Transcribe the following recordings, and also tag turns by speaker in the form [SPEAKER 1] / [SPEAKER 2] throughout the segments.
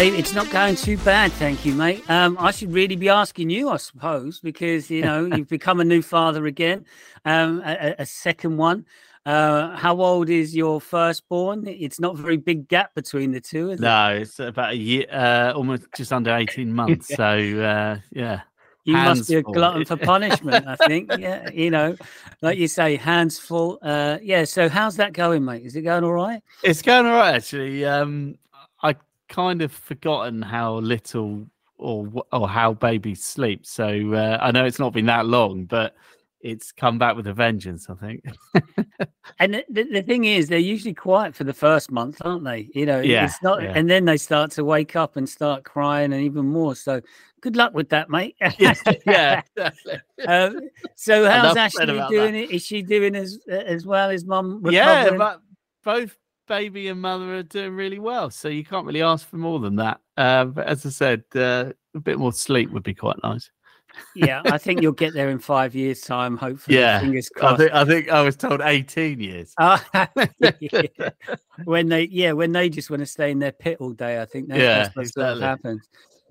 [SPEAKER 1] Dave? It's not going too bad, thank you, mate. Um, I should really be asking you, I suppose, because you know you've become a new father again, um, a, a second one. Uh, how old is your firstborn? It's not a very big gap between the two, is
[SPEAKER 2] no, it? it's about a year, uh, almost just under eighteen months. so uh, yeah,
[SPEAKER 1] you hands must be a glutton for punishment. I think, yeah, you know, like you say, hands full. Uh, yeah. So how's that going, mate? Is it going all right?
[SPEAKER 2] It's going all right, actually. Um, kind of forgotten how little or or how babies sleep. So uh, I know it's not been that long, but it's come back with a vengeance, I think.
[SPEAKER 1] and the, the thing is, they're usually quiet for the first month, aren't they? You know,
[SPEAKER 2] yeah,
[SPEAKER 1] it's not,
[SPEAKER 2] yeah.
[SPEAKER 1] and then they start to wake up and start crying, and even more. So, good luck with that, mate.
[SPEAKER 2] yeah, yeah.
[SPEAKER 1] um, so, how's Ashley doing? It is she doing as as well as mum?
[SPEAKER 2] Yeah, but both baby and mother are doing really well. So you can't really ask for more than that. Uh, but as I said, uh, a bit more sleep would be quite nice
[SPEAKER 1] yeah, I think you'll get there in five years' time. Hopefully,
[SPEAKER 2] yeah.
[SPEAKER 1] Fingers crossed.
[SPEAKER 2] I think I think I was told eighteen years.
[SPEAKER 1] Uh, yeah. When they, yeah, when they just want to stay in their pit all day, I think that,
[SPEAKER 2] yeah,
[SPEAKER 1] that's what happens.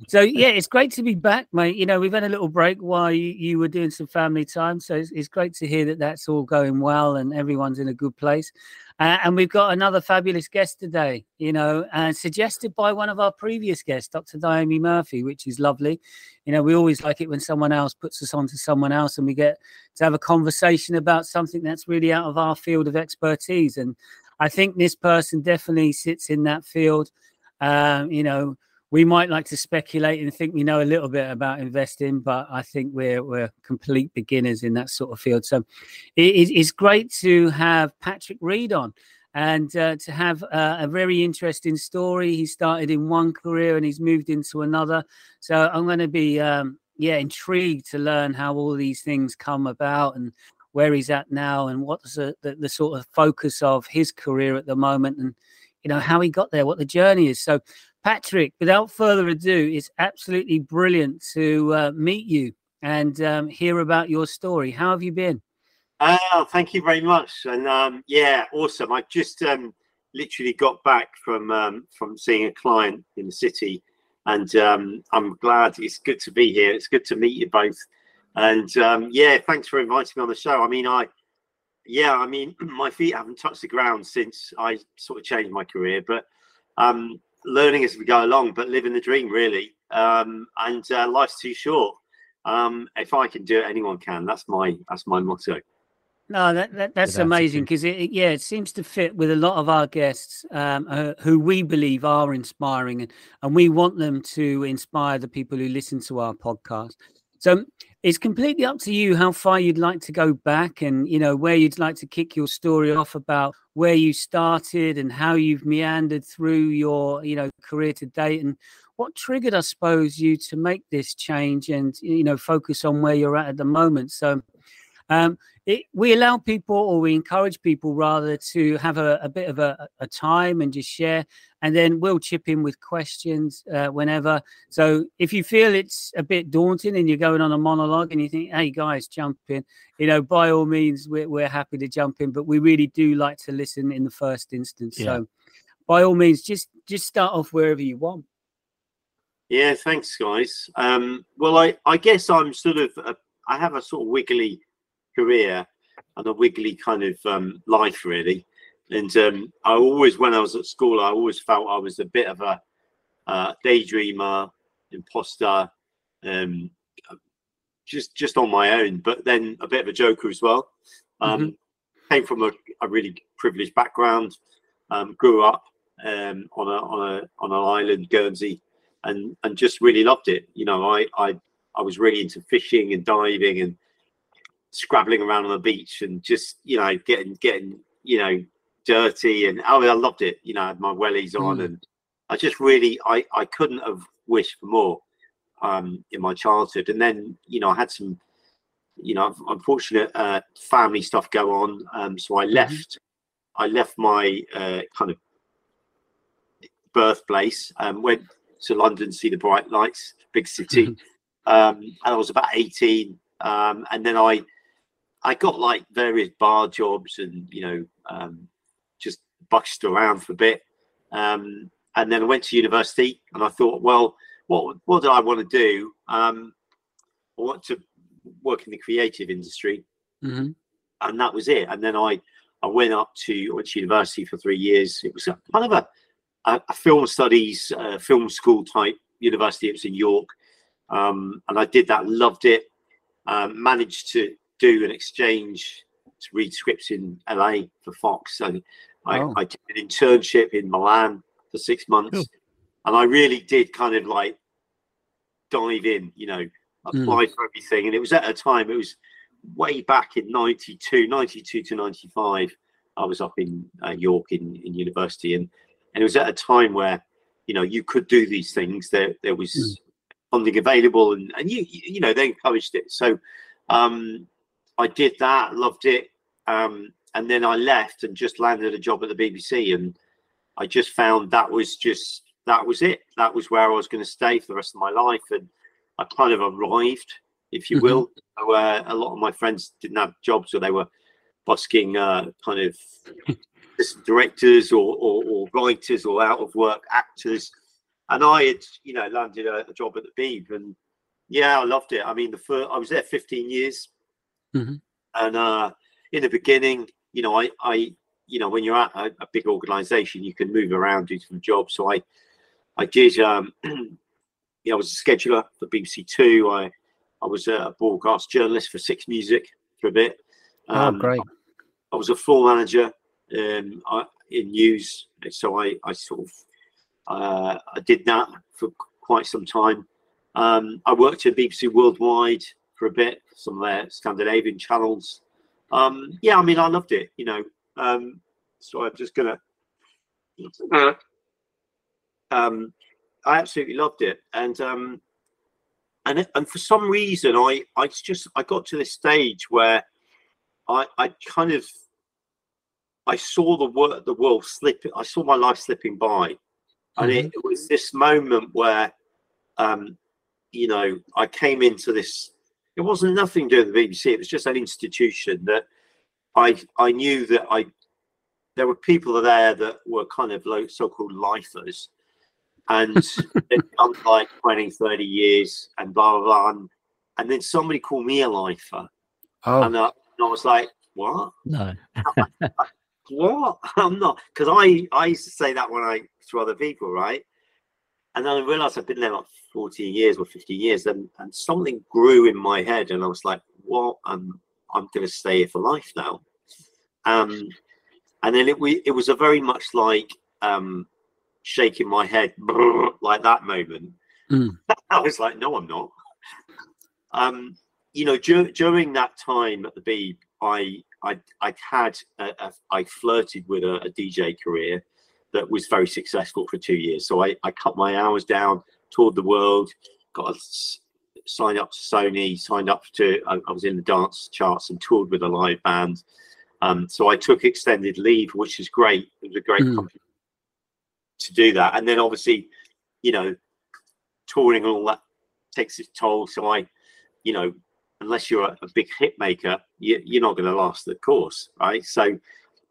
[SPEAKER 1] So yeah, it's great to be back, mate. You know, we've had a little break while you, you were doing some family time, so it's, it's, great to hear that that's all going well and everyone's in a good place. Uh, and we've got another fabulous guest today, you know, and suggested by one of our previous guests, Dr. Naomi Murphy, which is lovely. You know, we always like it when someone else puts us on to someone else and we get to have a conversation about something that's really out of our field of expertise. And I think this person definitely sits in that field. Um, you know, we might like to speculate and think we know a little bit about investing, but I think we're we're complete beginners in that sort of field. So it, it's great to have Patrick Reid on and uh, to have uh, a very interesting story. He started in one career and he's moved into another. So I'm going to be um, yeah intrigued to learn how all these things come about and where he's at now and what's the, the, the sort of focus of his career at the moment and you know how he got there, what the journey is. So Patrick, without further ado, it's absolutely brilliant to uh, meet you and um, hear about your story. How have you been?
[SPEAKER 3] Oh, thank you very much. And um, yeah, awesome. I just um, literally got back from um, from seeing a client in the city, and um, I'm glad. It's good to be here. It's good to meet you both. And um, yeah, thanks for inviting me on the show. I mean, I yeah, I mean, my feet haven't touched the ground since I sort of changed my career, but um, learning as we go along, but living the dream really. Um, and uh, life's too short. Um, if I can do it, anyone can. That's my that's my motto.
[SPEAKER 1] No, that, that that's amazing because it, it, yeah, it seems to fit with a lot of our guests um, uh, who we believe are inspiring, and, and we want them to inspire the people who listen to our podcast. So it's completely up to you how far you'd like to go back and you know where you'd like to kick your story off about where you started and how you've meandered through your you know career to date and what triggered i suppose you to make this change and you know focus on where you're at at the moment. So um, it, we allow people or we encourage people rather to have a, a bit of a, a, time and just share and then we'll chip in with questions uh, whenever. So if you feel it's a bit daunting and you're going on a monologue and you think hey guys jump in you know by all means we're, we're happy to jump in but we really do like to listen in the first instance. Yeah. so by all means just just start off wherever you want.
[SPEAKER 3] Yeah thanks guys. Um, well i i guess i'm sort of a, i have a sort of wiggly career and a wiggly kind of um, life, really. And um, I always, when I was at school, I always felt I was a bit of a uh, daydreamer, imposter, um, just just on my own. But then a bit of a joker as well. Um, mm-hmm. Came from a, a, really privileged background. Um, grew up um, on a on a on an island, Guernsey, and and just really loved it. You know, I I I was really into fishing and diving and scrabbling around on the beach and just you know getting getting you know dirty and oh I loved it. You know, I had my wellies on mm. and I just really I I couldn't have wished for more um in my childhood. And then you know I had some you know unfortunate uh, family stuff go on. Um, so I mm-hmm. left. Mm-hmm. I left my uh, kind of birthplace. and went to London to see the bright lights, big city. Um, and I was about 18. Um, and then I I got like various bar jobs and you know um, just buxed around for a bit, Um, and then I went to university, and I thought, well, what what do I want to do? Um, I want to work in the creative industry,
[SPEAKER 1] hmm
[SPEAKER 3] and that was it. And then I I went up to went to university for three years. It was a, kind of a, a, a film studies, uh, film school type university. It was in York, um, and I did that. Loved it. Um, managed to do an exchange to read scripts in LA for Fox. So I,
[SPEAKER 1] Oh.
[SPEAKER 3] I did an internship in Milan for six months,
[SPEAKER 2] Cool.
[SPEAKER 3] and I really did kind of like dive in. You know, apply for everything, and it was at a time. It was way back in 92 92 to 95 i was up in uh, york in, in university and, and it was at a time where you know you could do these things there there was funding available and and you you you know they encouraged it so um i did that loved it um and then i left and just landed a job at the bbc and i just found that was just that was it that was where i was going to stay for the rest of my life and i kind of arrived if you
[SPEAKER 1] Mhm.
[SPEAKER 3] will so, uh, a lot of my friends didn't have jobs, or they were busking uh, kind of directors or, or, or writers or out of work actors. And I had, you know, landed a, a job at the Beeb, and yeah, I loved it. I mean, the first I was there 15 years,
[SPEAKER 1] Mhm.
[SPEAKER 3] and uh, in the beginning, you know, I, I, you know, when you're at a, a big organisation, you can move around, do different jobs. So I, I did. Um, yeah, I was a scheduler for BBC Two. I I was a broadcast journalist for Six Music for a bit.
[SPEAKER 1] oh, great.
[SPEAKER 3] I was a floor manager um, I, in news, so I, I sort of uh, I did that for quite some time. Um, I worked at BBC Worldwide for a bit, some of their Scandinavian channels. Um, yeah, I mean, I loved it, you know. Um, so I'm just gonna. Um, I absolutely loved it, and um, and it- and for some reason, I I just I got to this stage where I I kind of I saw the world the world slipping. I saw my life slipping by, and it, it was this moment where, um, you know, I came into this. It wasn't nothing doing the BBC. It was just an institution that I I knew that I there were people there that were kind of like so-called lifers. And they'd done like 20 30 years and blah blah blah. And, and then somebody called me a lifer.
[SPEAKER 1] Oh,
[SPEAKER 3] and, I, and I was like what?
[SPEAKER 2] No.
[SPEAKER 3] what? I'm not. Because i i used to say that when i to other people right and then i realized i've been there like 14 years or 15 years and and something grew in my head and i was like well i'm i'm gonna stay here for life now. Um and then it we it was a very much like um shaking my head like that moment.
[SPEAKER 1] Mm.
[SPEAKER 3] i was like no i'm not. Um you know dur- during that time at the beeb i i i had a, a, i flirted with a, a dj career that was very successful for two years so i i cut my hours down toured the world got a signed up to sony signed up to I, I was in the dance charts and toured with a live band um, so I took extended leave, which is great. It was a great
[SPEAKER 1] Mm.
[SPEAKER 3] company to do that. And then obviously, you know, touring and all that takes its toll. So I, you know, unless you're a, a big hit maker, you, you're not going to last the course, right? So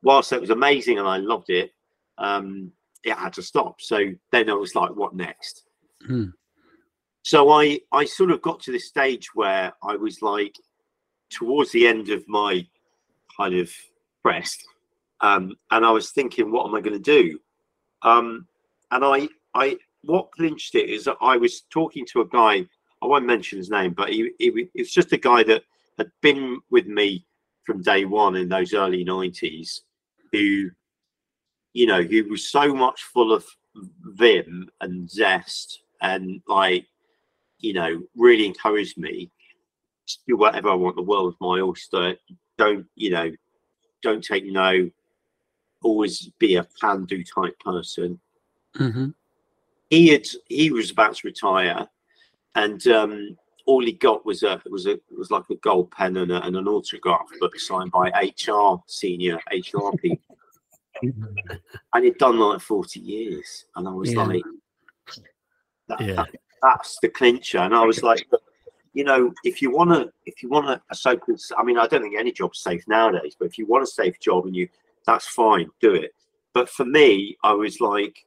[SPEAKER 3] whilst it was amazing and I loved it, um, it had to stop. So then I was like, what next?
[SPEAKER 1] Mm.
[SPEAKER 3] So I, I sort of got to this stage where I was like, towards the end of my kind of pressed, um, and I was thinking, what am I going to do? Um, and I, I, what clinched it is that I was talking to a guy. I won't mention his name, but he, he it's just a guy that had been with me from day one in those early nineties, who, you know, he was so much full of vim and zest and like, you know, really encouraged me to do whatever I want. The world is my oyster. Don't, you know, don't take no. Always be a can do type person.
[SPEAKER 1] hmm
[SPEAKER 3] He had he was about to retire, and um, all he got was a was a was like a gold pen and, a, and an autograph book signed by HR senior HR people, and he'd done like forty years, and I was
[SPEAKER 1] Yeah.
[SPEAKER 3] like, that,
[SPEAKER 2] Yeah.
[SPEAKER 3] that- that's the clincher, and I was like, you know, if you want to, if you want a, a so-called, I mean, I don't think any job's safe nowadays, but if you want a safe job and you, that's fine, do it. But for me, I was like,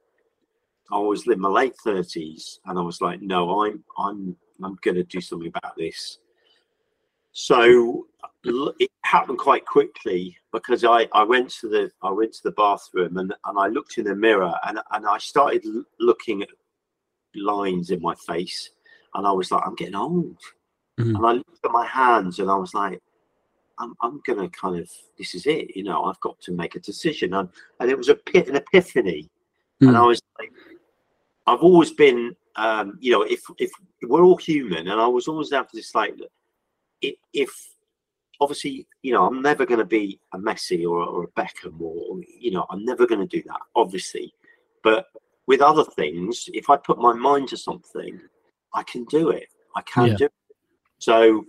[SPEAKER 3] I was in my late thirties, and I was like, no, I'm I'm I'm going to do something about this. So it happened quite quickly because I, I went to the I went to the bathroom and, and I looked in the mirror and, and I started looking at lines in my face and I was like I'm getting old mm-hmm. and I looked at my hands and I was like I'm, I'm gonna kind of this is it you know I've got to make a decision and, and it was a pit an epiphany mm-hmm. and I was like I've always been um, you know if if we're all human and I was always have this like if obviously, you know, I'm never going to be a Messi or, or a Beckham or, you know, I'm never going to do that, obviously. But with other things, if I put my mind to something, I can do it. I can yeah. do it. So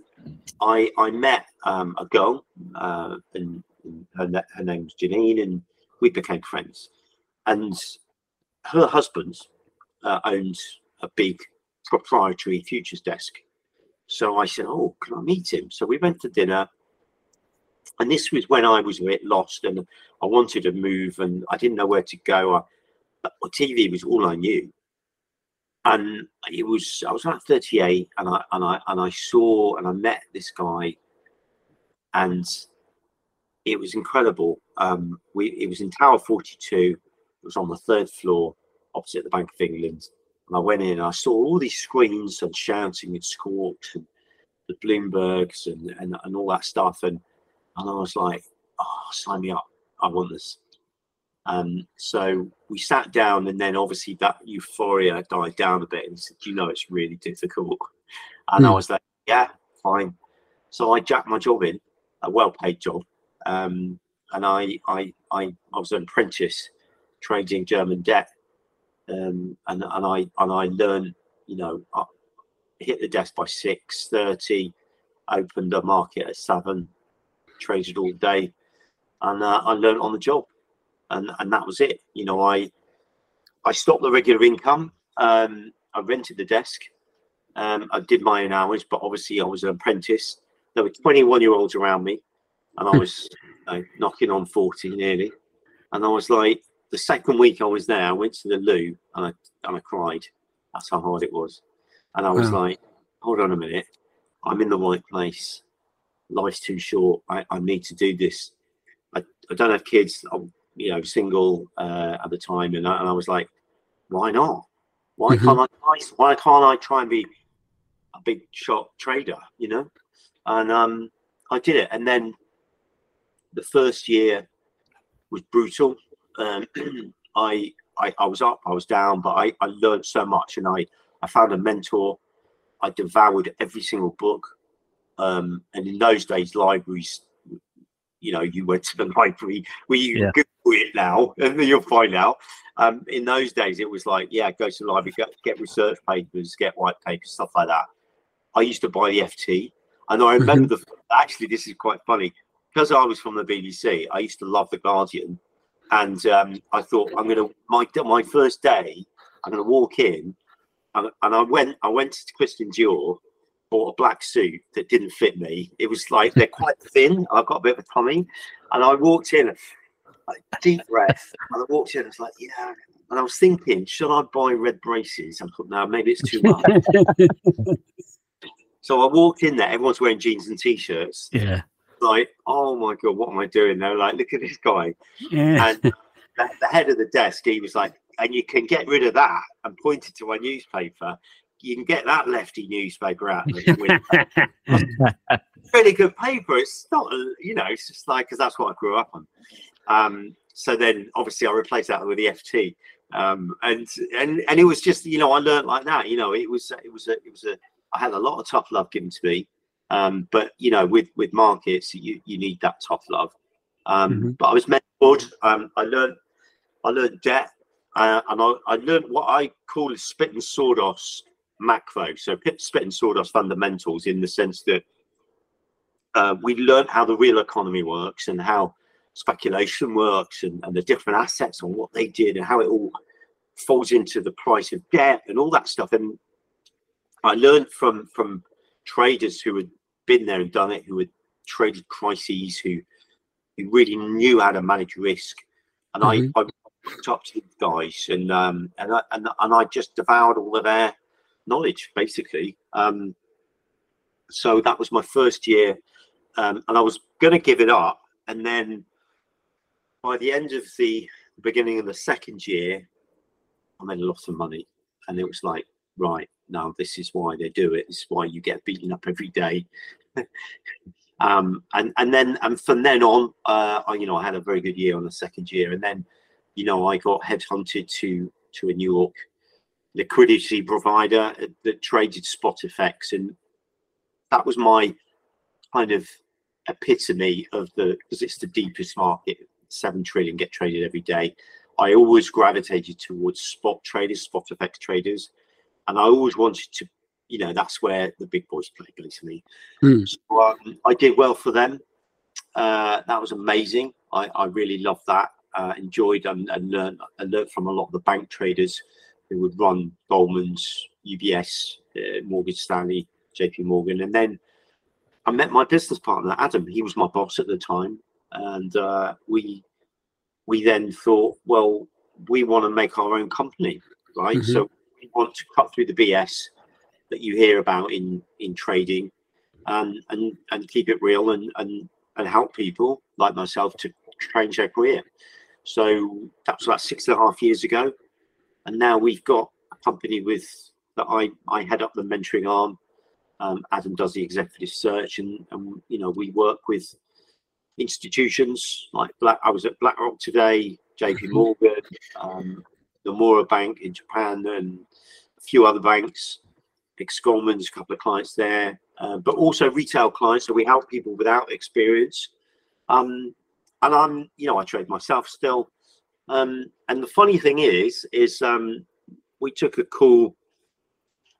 [SPEAKER 3] I I met um, a girl, uh, and, and her, her name's Janine, and we became friends. And her husband uh, owns a big proprietary futures desk so I said, Oh, can I meet him? So we went to dinner. And this was when I was a bit lost and I wanted to move and I didn't know where to go. I, TV was all I knew. And it was, I was like 38 and I, and I, and I saw and I met this guy and it was incredible. Um, we, it was in Tower 42. It was on the third floor opposite the Bank of England. And I went in and I saw all these screens and shouting and squawks and the Bloombergs and, and, and all that stuff. And, and I was like, oh, sign me up. I want this. Um, so we sat down, and then obviously that euphoria died down a bit. And said, You know, it's really difficult. And mm. I hmm. was like, Yeah, fine. So I jacked my job in, a well paid job. Um, and I, I, I, I was an apprentice trading German debt um, and and I and I learned, you know, I hit the desk by six thirty, opened a market at seven, traded all day, and uh, I learned on the job, and and that was it. You know, I I stopped the regular income. Um, I rented the desk. Um, I did my own hours, but obviously I was an apprentice. There were 21 year olds around me, and I was you know, knocking on 40 nearly. And I was like, the second week I was there, I went to the loo and I and I cried. That's how hard it was. And I was wow. like, hold on a minute, I'm in the right place. Life's too short. I, I need to do this. I, I don't have kids. I'm you know single uh, at the time, and I, and I was like, why not? Why mm-hmm. can't I? Why can't I try and be a big shot trader? You know, and um, I did it. And then the first year was brutal um, I, I I was up, I was down, but I I learned so much, and I I found a mentor. I devoured every single book, um, and in those days, libraries. You know, you went to the library. We yeah. Google it now, and you'll find out. Um, in those days, it was like, yeah, go to the library, get, get research papers, get white papers, stuff like that. I used to buy the FT, and I remember the actually this is quite funny because I was from the BBC. I used to love the Guardian, and um, I thought I'm going to my my first day. I'm going to walk in, and, and I went. I went to Christian Dior, bought a black suit that didn't fit me. It was like they're quite thin. I've got a bit of a tummy, and I walked in, like, deep breath, and I walked in. I was like, yeah. And I was thinking, should I buy red braces? I thought, no, maybe it's too much. so I walked in there. Everyone's wearing jeans and t-shirts.
[SPEAKER 2] Yeah
[SPEAKER 3] like, oh my god, what am I doing? They're like, look at this guy. Yeah. And the, the head of the desk, he was like, and you can get rid of that and pointed to my newspaper. You can get that lefty newspaper out. really good paper. It's not, you know, it's just like because that's what I grew up on. Um, so then, obviously, I replaced that with the FT, um, and and and it was just, you know, I learned like that. You know, it was it was a it was a I had a lot of tough love given to me. Um, but you know, with with markets, you you need that tough love. Um, mm-hmm. But I was mentored. Um, I learned I learned debt, uh, and I, I learned what I call a spit and sawdust macro. So spit and sawdust fundamentals in the sense that uh, we learned how the real economy works and how speculation works and, and the different assets and what they did and how it all falls into the price of debt and all that stuff. And I learned from from traders who had been there and done it, who had traded crises, who who really knew how to manage risk. And mm-hmm. I, I looked up to the guys, and um, and I, and and I just devoured all of their knowledge basically. Um, so that was my first year, um, and I was going to give it up, and then by the end of the beginning of the second year, I made a lot of money, and it was like, right now, this is why they do it. This is why you get beaten up every day. um, and and then and from then on, uh, I, you know, I had a very good year on the second year, and then, you know, I got headhunted to to a New York liquidity provider that traded spot FX, and that was my kind of epitome of the because it's the deepest market, seven trillion get traded every day. I always gravitated towards spot traders, spot FX traders, and I always wanted to, you know, that's where the big boys play basically. Mm. So um, I did well for them. Uh, that was amazing. I, I really loved that. Uh, enjoyed and, and learned and learned from a lot of the bank traders who would run Goldman's, UBS, uh, Morgan Stanley, JP Morgan, and then I met my business partner Adam. He was my boss at the time, and uh, we we then thought, well, we want to make our own company, right? Mm-hmm. So want to cut through the BS that you hear about in in trading, and and and keep it real and and and help people like myself to change their career. So that was about six and a half years ago, and now we've got a company with that I I head up the mentoring arm. Um, Adam does the executive search, and and you know we work with institutions like Black. I was at BlackRock today, JP mm-hmm. Morgan, um, Nomura Bank in Japan, and a few other banks. Ex Goldman's, a couple of clients there, uh, but also retail clients. So we help people without experience. Um, and I'm, you know, I trade myself still. Um, and the funny thing is, is um, we took a call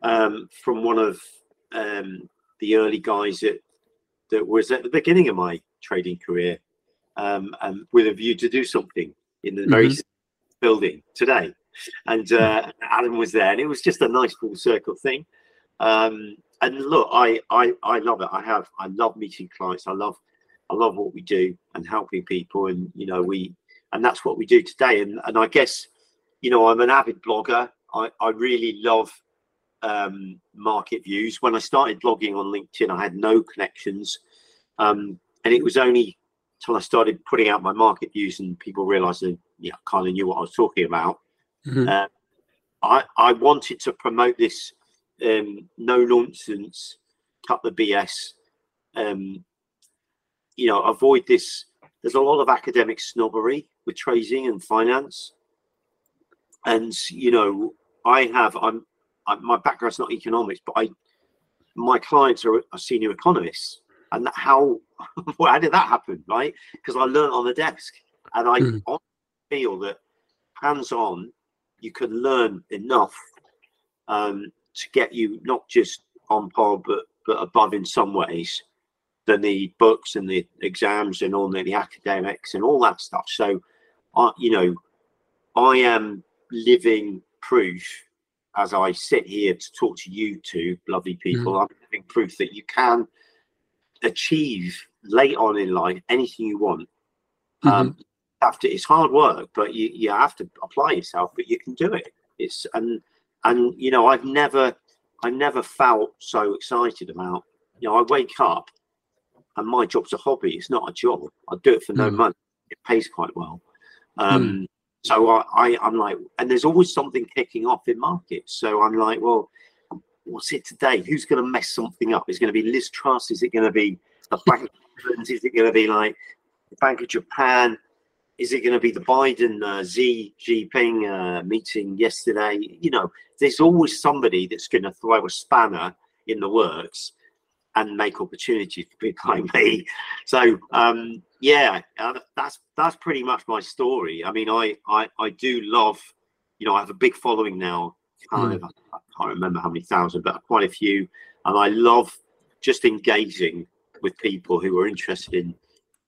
[SPEAKER 3] um, from one of um, the early guys that that was at the beginning of my trading career, um, and with a view to do something in the mm-hmm. very building today. And uh, Alan was there, and it was just a nice full circle thing. Um, and look, I, I I love it. I have I love meeting clients. I love I love what we do and helping people. And you know we and that's what we do today. And and I guess you know I'm an avid blogger. I I really love um, market views. When I started blogging on LinkedIn, I had no connections. Um, and it was only until I started putting out my market views and people realized that yeah, kind of knew what I was talking about. Mm-hmm. Uh, I, I wanted to promote this um, no nonsense, cut the BS, um, you know, avoid this. There's a lot of academic snobbery with trading and finance. And, you know, I have, I'm, I, my background's not economics, but I, my clients are, are senior economists and how well, how did that happen right because i learned on the desk and i mm. Feel that hands-on you can learn enough um, to get you not just on par but but above in some ways than the books and the exams and all the, the academics and all that stuff so i you know i am living proof as i sit here to talk to you two lovely people mm. i'm living proof that you can achieve late on in life anything you want. Mm-hmm. Um, after it's hard work, but you, you have to apply yourself, but you can do it. It's and and you know I've never I never felt so excited about you know I wake up and my job's a hobby. It's not a job. I do it for no mm. money. It pays quite well. Um, mm. So I, I I'm like, and there's always something kicking off in markets. So I'm like, well, what's it today? Who's going to mess something up? Is it going to be Liz Truss? Is it going to be the Bank of England? Is it going to be like the Bank of Japan? Is it going to be the Biden uh, Xi Jinping uh, meeting yesterday? You know, there's always somebody that's going to throw a spanner in the works and make opportunities for people like me. So um, yeah, uh, that's that's pretty much my story. I mean, I, I I do love, you know, I have a big following now kind mm. I can't remember how many thousand, but quite a few. And I love just engaging with people who are interested in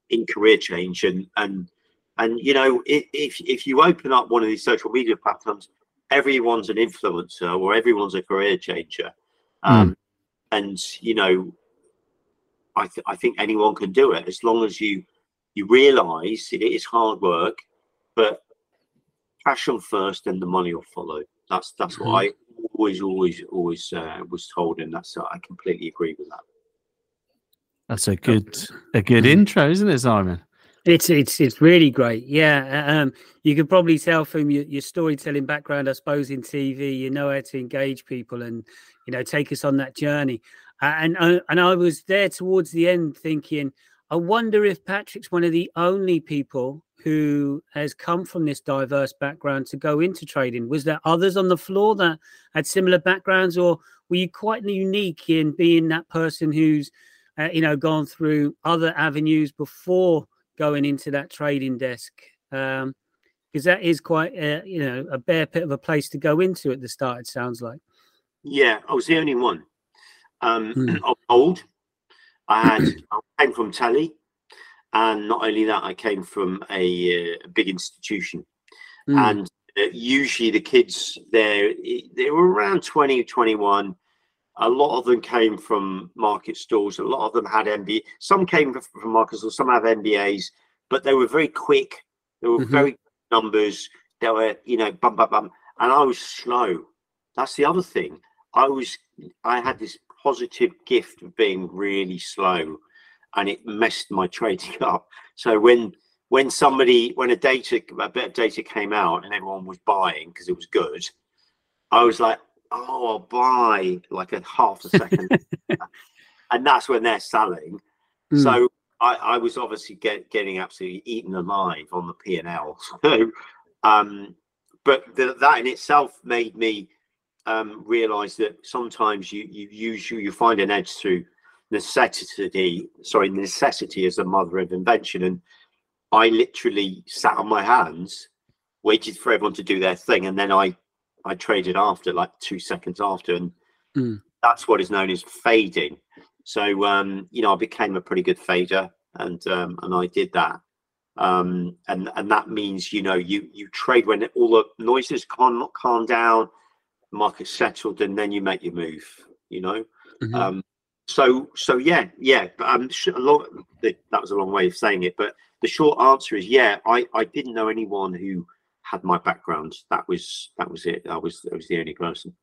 [SPEAKER 3] in career change and and and you know if if you open up one of these social media platforms everyone's an influencer or everyone's a career changer mm. um, and you know I, th- I think anyone can do it as long as you you realize it is hard work but passion first, and the money will follow. That's that's mm-hmm. what I always, always, always uh, was told, and that's uh, I completely agree with that.
[SPEAKER 2] That's a good a good mm-hmm. intro, isn't it, Simon?
[SPEAKER 1] It's it's it's really great. Yeah, um, you can probably tell from your, your storytelling background, I suppose, in TV, you know how to engage people and you know take us on that journey. Uh, and uh, and I was there towards the end thinking, I wonder if Patrick's one of the only people who has come from this diverse background to go into trading. Was there others on the floor that had similar backgrounds, or were you quite unique in being that person who's uh, you know gone through other avenues before? Going into that trading desk because um, that is quite a, you know a bare pit of a place to go into at the start. It sounds like.
[SPEAKER 3] Yeah, I was the only one. Um, mm. old. I had I came from Tally, and not only that, I came from a, uh, a big institution, mm. and uh, usually the kids there they were around 20 21 a lot of them came from market stalls. A lot of them had MBA. Some came from market stalls. Some have MBAs, but they were very quick. They were mm-hmm. very numbers. They were, you know, bum bum bum. And I was slow. That's the other thing. I was. I had this positive gift of being really slow, and it messed my trading up. So when when somebody when a data a bit of data came out and everyone was buying because it was good, I was like, oh, I'll buy like a half a second. and that's when they're selling. Mm. So I, I, was obviously get, getting absolutely eaten alive on the P and L. So, um, but the, that in itself made me um, realize that sometimes you you use you, you find an edge through necessity. Sorry, necessity is the mother of invention. And I literally sat on my hands, waited for everyone to do their thing, and then I I traded after like two seconds after, and mm. that's what is known as fading. So um, you know, I became a pretty good fader, and um, and I did that. Um, and and that means you know you you trade when all the noises calm calm down, market settled, and then you make your move. You know. Mm-hmm. Um, so so yeah yeah. But um, a lot that was a long way of saying it, but the short answer is yeah. I I didn't know anyone who had my background. That was that was it. I was I was the only person.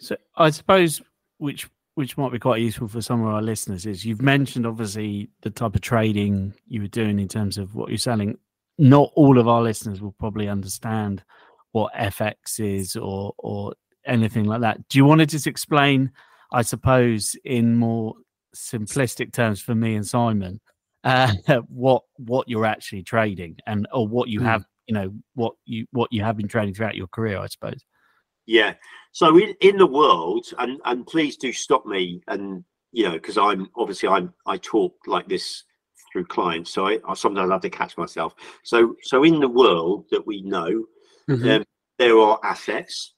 [SPEAKER 2] So I suppose which which might be quite useful for some of our listeners is you've mentioned obviously the type of trading you were doing in terms of what you're selling. Not all of our listeners will probably understand what FX is or or anything like that. Do you want to just explain, I suppose, in more simplistic terms for me and Simon, uh, what what you're actually trading and or what you mm. have you know what you what you have been training throughout your career, I suppose.
[SPEAKER 3] Yeah. So in, in the world, and and please do stop me, and you know, because I'm obviously I'm I talk like this through clients, so I, I, sometimes have to catch myself. So so in the world that we know, mm-hmm. um, there are assets.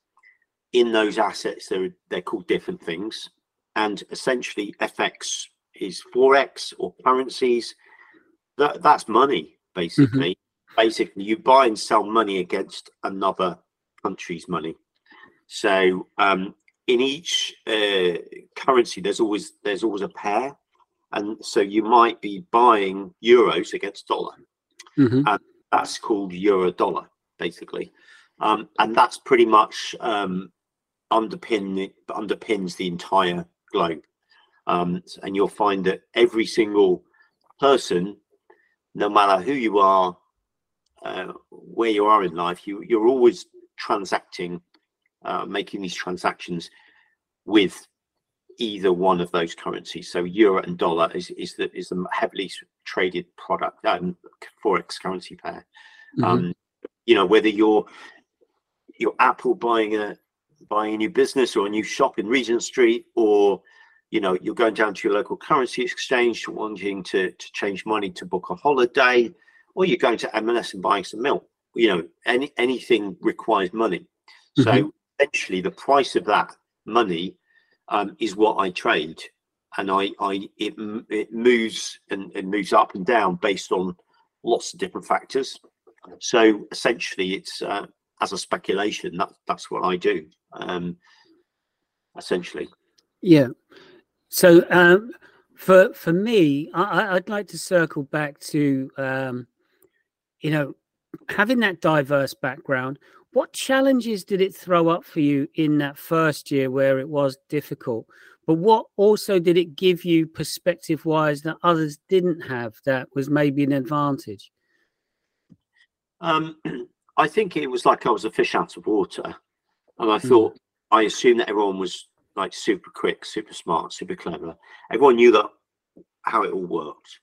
[SPEAKER 3] In those assets, they're they're called different things, and essentially FX is forex or currencies. That that's money basically. Mm-hmm basically you buy and sell money against another country's money. So um, in each uh, currency, there's always there's always a pair, and so you might be buying euros against dollar, mm-hmm. and that's called euro dollar basically, um, and that's pretty much um, underpin underpins the entire globe, um, and you'll find that every single person, no matter who you are, uh, where you are in life, you you're always transacting, uh, making these transactions with either one of those currencies. So euro and dollar is is the is the heavily traded product um, forex currency pair. Mm-hmm. Um, you know whether you're you're Apple buying a buying a new business or a new shop in Regent Street, or you know you're going down to your local currency exchange wanting to to change money to book a holiday or you're going to M&S and buying some milk. You know, any anything requires money. Mm-hmm. So essentially, the price of that money um, is what I trade, and I, I it it moves and it moves up and down based on lots of different factors. So essentially, it's uh, as a speculation. That that's what I do. Um, essentially.
[SPEAKER 1] Yeah. So um, for for me, I, would like to circle back to um, you know, having that diverse background, what challenges did it throw up for you in that first year where it was difficult? But what also did it give you perspective wise that others didn't have that was maybe an advantage?
[SPEAKER 3] Um, I think it was like I was a fish out of water. And I hmm. thought, mm. I assumed that everyone was like super quick, super smart, super clever. Everyone knew that how it all worked.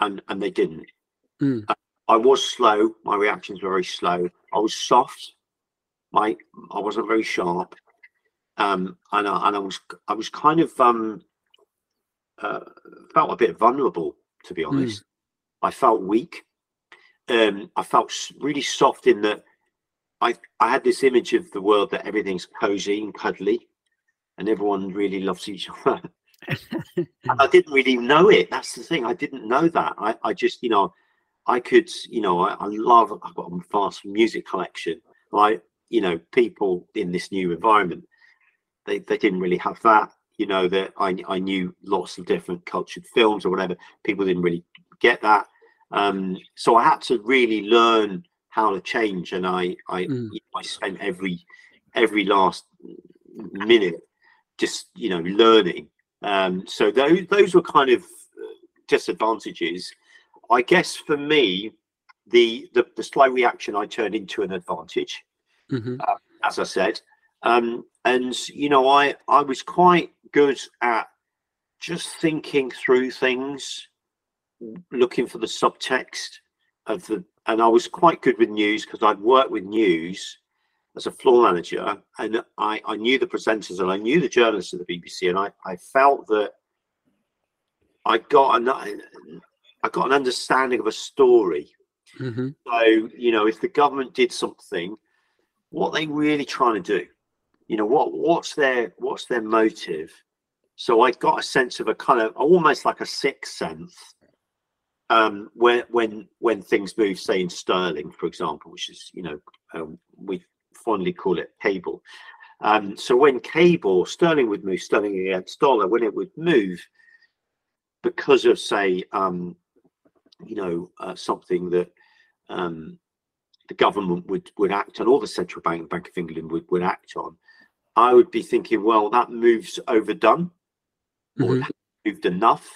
[SPEAKER 3] And and they didn't. Mm. I was slow. My reactions were very slow. I was soft. My I wasn't very sharp. Um, and I, and I was I was kind of um, uh, felt a bit vulnerable to be hmm. honest. Mm. I felt weak. Um, I felt really soft in that I I had this image of the world that everything's cozy and cuddly, and everyone really loves each other. and I didn't really know it. That's the thing. I didn't know that. I, I just, you know, I could, you know, I, I love, I've got a vast music collection. Like, you know, people in this new environment, they, they didn't really have that. You know, that I, I knew lots of different cultured films or whatever. People didn't really get that. Um, so I had to really learn how to change. And I, I, mm. I spent every, every last minute just, you know, learning. Um, so those, those were kind of disadvantages I guess for me, the the, the slow reaction I turned into an advantage, mm-hmm. uh, as I said, um, and you know I I was quite good at just thinking through things, looking for the subtext of the, and I was quite good with news because I'd worked with news as a floor manager, and I I knew the presenters and I knew the journalists of the BBC, and I I felt that I got enough I got an understanding of a story. Mm-hmm. So, you know, if the government did something, what they really trying to do? You know, what what's their what's their motive? So I got a sense of a kind of almost like a sixth sense um, when when when things move, say in sterling, for example, which is you know um, we fondly call it cable. Um, so when cable sterling would move, sterling against dollar, when it would move, because of say um, you know, uh, something that um, the government would would act on, or the central bank, Bank of England would would act on, I would be thinking, well, that move's overdone, mm-hmm. or moved enough,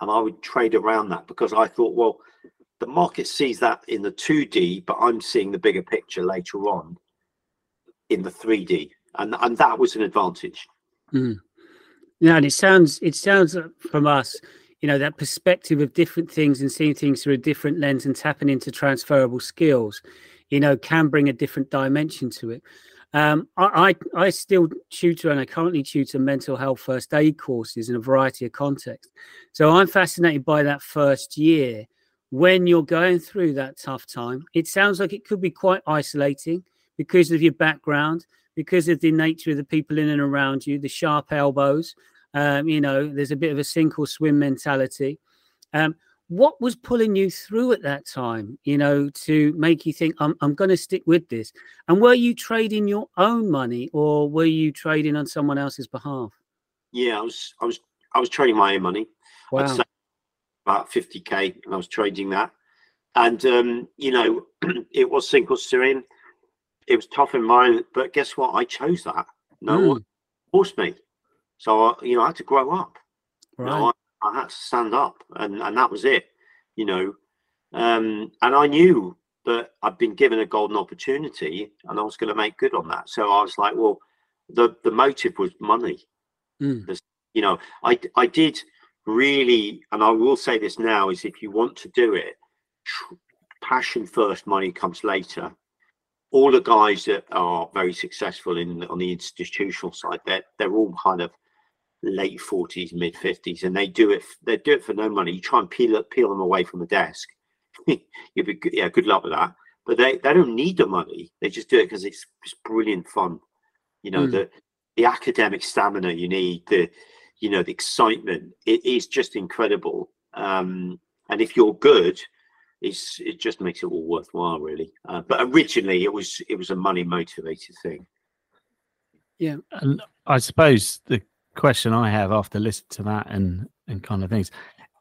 [SPEAKER 3] and I would trade around that because I thought, well, the market sees that in the 2D, but I'm seeing the bigger picture later on in the 3D, and and that was an advantage.
[SPEAKER 1] Mm. Yeah, and it sounds it sounds from us you know that perspective of different things and seeing things through a different lens and tapping into transferable skills you know can bring a different dimension to it um, I, I, I still tutor and I currently tutor mental health first aid courses in a variety of contexts. So I'm fascinated by that first year when you're going through that tough time. It sounds like it could be quite isolating because of your background, because of the nature of the people in and around you, the sharp elbows, um, you know, there's a bit of a sink or swim mentality. Um, what was pulling you through at that time, you know, to make you think, I'm, I'm going to stick with this? And were you trading your own money or were you trading on someone else's behalf?
[SPEAKER 3] Yeah, I was, I was, I was trading my own money. Wow. about 50K and I was trading that. And, um, you know, it was sink or swim. It was tough in environment, but guess what? I chose that. No mm. one forced me. So I, you know, I had to grow up. Right. You know, I, I, had to stand up, and and that was it. You know, um, and I knew that I'd been given a golden opportunity, and I was going to make good on that. So I was like, well, the the motive was money. Mm. You know, I I did really, and I will say this now: is if you want to do it, passion first, money comes later all the guys that are very successful in on the institutional side, they're they're all kind of late 40s, mid 50s, and they do it. They do it for no money. You try and peel peel them away from the desk. You'd be good, yeah, good luck with that. But they, they don't need the money. They just do it because it's, it's brilliant fun. You know mm. the the academic stamina you need, the you know the excitement. It is just incredible. Um, and if you're good, it's it just makes it all worthwhile, really. Uh, but originally, it was it was a money motivated thing.
[SPEAKER 1] Yeah,
[SPEAKER 2] and I suppose the question I have after listening to that and and kind of things.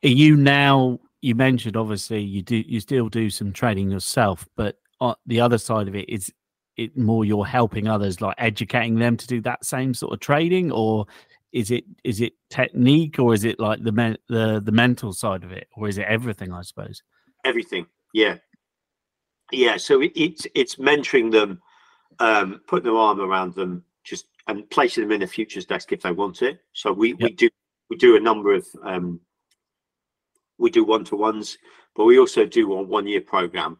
[SPEAKER 2] Are you now you mentioned obviously you do you still do some training yourself, but the other side of it is it more you're helping others, like educating them to do that same sort of trading, or is it is it technique, or is it like the men, the the mental side of it, or is it everything? I suppose
[SPEAKER 3] everything. Yeah, yeah. So it, it's it's mentoring them, um, putting their arm around them, just and placing them in a futures desk if they want it. So we yep. we do we do a number of um, we do one to ones, but we also do a one year program,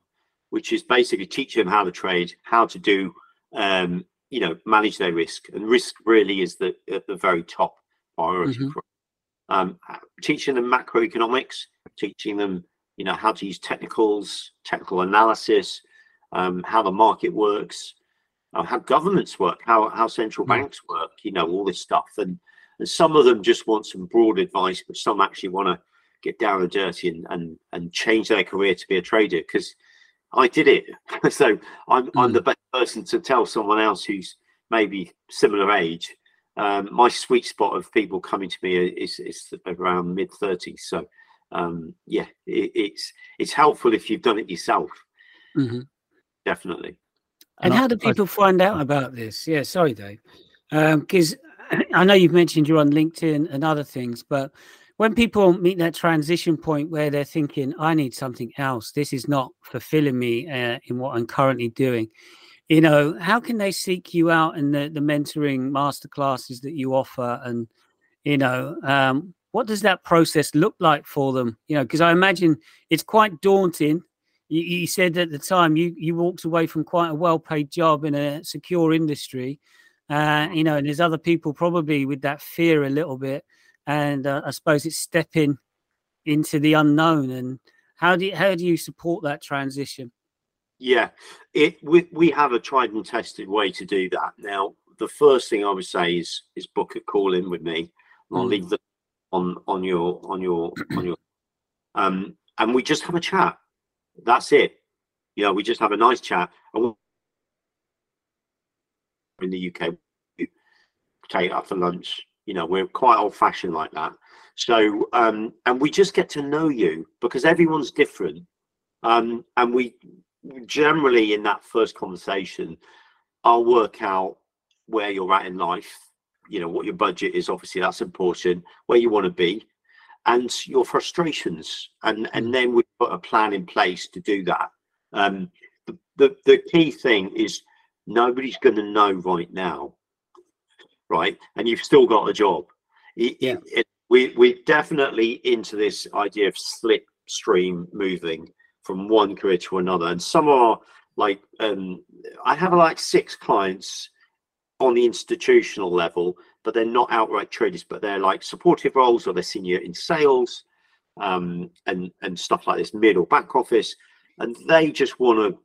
[SPEAKER 3] which is basically teaching them how to trade, how to do, um, you know, manage their risk. And risk really is the at the very top priority mm-hmm. um, teaching them macroeconomics, teaching them, you know, how to use technicals, technical analysis, um, how the market works, how governments work, how how central mm-hmm. banks work, you know, all this stuff. And and some of them just want some broad advice, but some actually want to get down and dirty and, and, and change their career to be a trader because I did it. so I'm, mm. I'm the best person to tell someone else who's maybe similar age. Um, my sweet spot of people coming to me is, is around mid 30s. So um, yeah, it, it's it's helpful if you've done it yourself. Mm-hmm. Definitely.
[SPEAKER 1] And, and how I, do people I, find out about this? Yeah, sorry, Dave, because um, I know you've mentioned you're on LinkedIn and other things, but when people meet that transition point where they're thinking, I need something else, this is not fulfilling me uh, in what I'm currently doing, you know, how can they seek you out and the, the mentoring masterclasses that you offer? And, you know, um, what does that process look like for them? You know, because I imagine it's quite daunting. You, you, said at the time you, you walked away from quite a well paid job in a secure industry. Uh, you know, and there's other people probably with that fear a little bit and uh, I suppose it's stepping into the unknown. And how do you, how do you support that transition?
[SPEAKER 3] Yeah, it we we have a tried and tested way to do that. Now, the first thing I would say is is book a call in with me. I'll mm. leave the on on your on your on your um and we just have a chat. That's it. You know, we just have a nice chat. And in the UK, take up for lunch, you know, we're quite old fashioned like that. So, um, and we just get to know you because everyone's different. Um, and we generally, in that first conversation, I'll work out where you're at in life, you know, what your budget is. Obviously, that's important, where you want to be, and your frustrations. And, and mm. then we put a plan in place to do that. Um, the, the, the key thing is nobody's going to know right now right? And you've still got a job. It, yeah. It, we we definitely into this idea of slipstream moving from one career to another, and some are like um, I have like six clients on the institutional level, but they're not outright traders, but they're like supportive roles or they're senior in sales um, and and stuff like this, mid or back office, and they just want to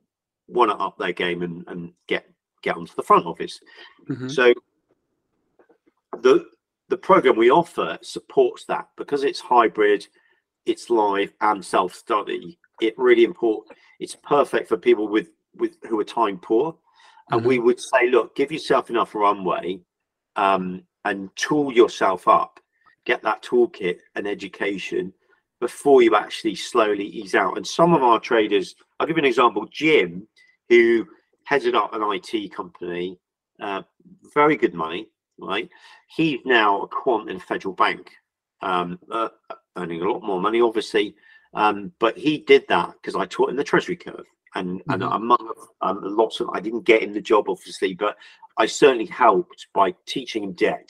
[SPEAKER 3] want to up their game and, and get get onto the front office. Mm-hmm. So the the program we offer supports that because it's hybrid, it's live and self study. It really important. It's perfect for people with with who are time poor, and mm-hmm. we would say, look, give yourself enough runway, um, and tool yourself up, get that toolkit and education before you actually slowly ease out. And some of our traders, I'll give you an example. Jim, who headed up an IT company, uh, very good money, right? He's now a quant in a federal bank, um, uh, earning a lot more money, obviously. Um, but he did that because I taught him the treasury curve. And, mm-hmm. and among um, lots of, I didn't get him the job, obviously, but I certainly helped by teaching him debt.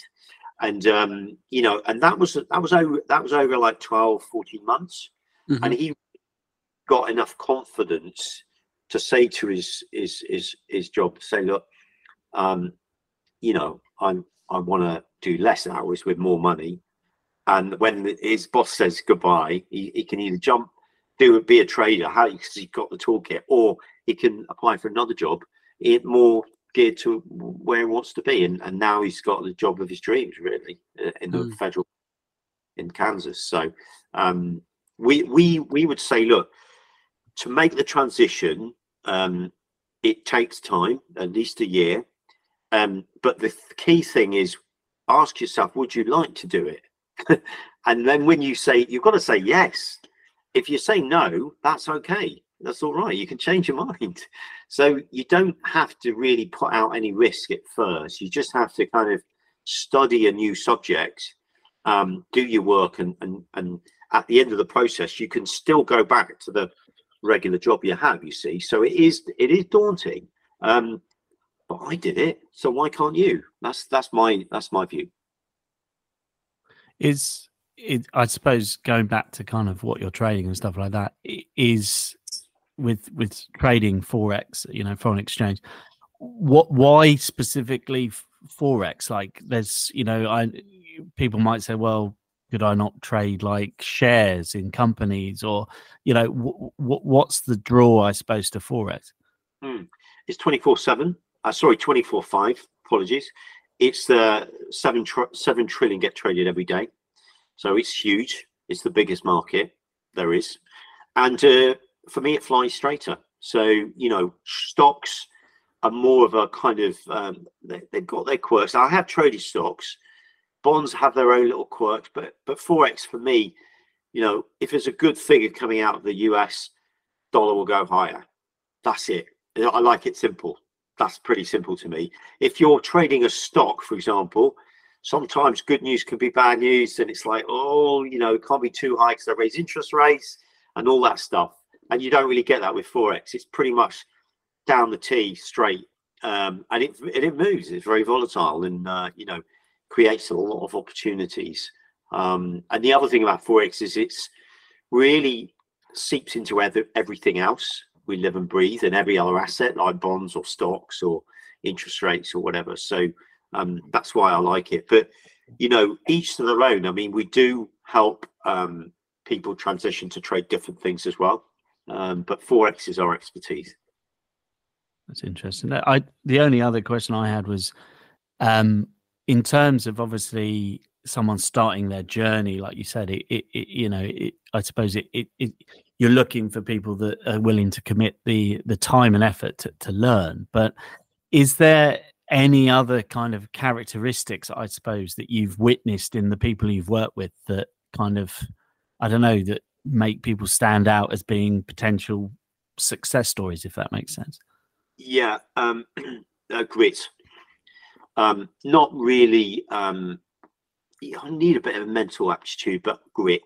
[SPEAKER 3] And, um, you know, and that was, that was over, that was over like 12, 14 months. Mm-hmm. And he got enough confidence to say to his, his, his, his job, say, look, um, you know, I'm I want to do less hours with more money. And when his boss says goodbye, he, he can either jump, do be a trader, how because he's got the toolkit, or he can apply for another job, it more geared to where he wants to be. And, and now he's got the job of his dreams, really, uh, in the mm. federal in Kansas. So um, we we we would say, look, to make the transition, um, it takes time, at least a year. Um, but the key thing is ask yourself, would you like to do it? and then when you say, you've got to say yes. if you say no, that's okay. That's all right. You can change your mind. So you don't have to really put out any risk at first. You just have to kind of study a new subject, um, do your work, and and and at the end of the process, you can still go back to the regular job you have. You see, so it is it is daunting, um, but I did it. So why can't you? That's that's my that's my view.
[SPEAKER 2] Is it, I suppose going back to kind of what you're trading and stuff like that is with with trading forex, you know, foreign exchange. What why specifically forex? Like, there's you know, I people might say, well, could I not trade like shares in companies or you know, w- w- what's the draw? I suppose to forex.
[SPEAKER 3] Hmm. It's twenty four seven. Uh, sorry, twenty four five. Apologies. It's the uh, seven tr- seven trillion get traded every day. So it's huge. It's the biggest market there is. And uh, for me, it flies straighter. So, you know, stocks are more of a kind of, um, they, have got their quirks. I have traded stocks. Bonds have their own little quirks, but but Forex for me, you know, if there's a good figure coming out of the US, dollar will go higher. That's it. I like it simple. That's pretty simple to me. If you're trading a stock, for example, sometimes good news can be bad news and it's like oh you know it can't be too high because they raise interest rates and all that stuff and you don't really get that with forex it's pretty much down the t straight um, and it and it moves it's very volatile and uh, you know creates a lot of opportunities um, and the other thing about forex is it's really seeps into everything else we live and breathe and every other asset like bonds or stocks or interest rates or whatever so um, that's why I like it. But you know, each to their own. I mean, we do help um, people transition to trade different things as well. Um, but forex is our expertise.
[SPEAKER 2] That's interesting. I the only other question I had was, um, in terms of obviously someone starting their journey, like you said, it, it, it you know, it, I suppose it, it, it, you're looking for people that are willing to commit the the time and effort to, to learn. But is there any other kind of characteristics, I suppose, that you've witnessed in the people you've worked with that kind of, I don't know, that make people stand out as being potential success stories, if that makes sense?
[SPEAKER 3] Yeah, um, uh, grit. Um, not really. Um, you need a bit of a mental aptitude, but grit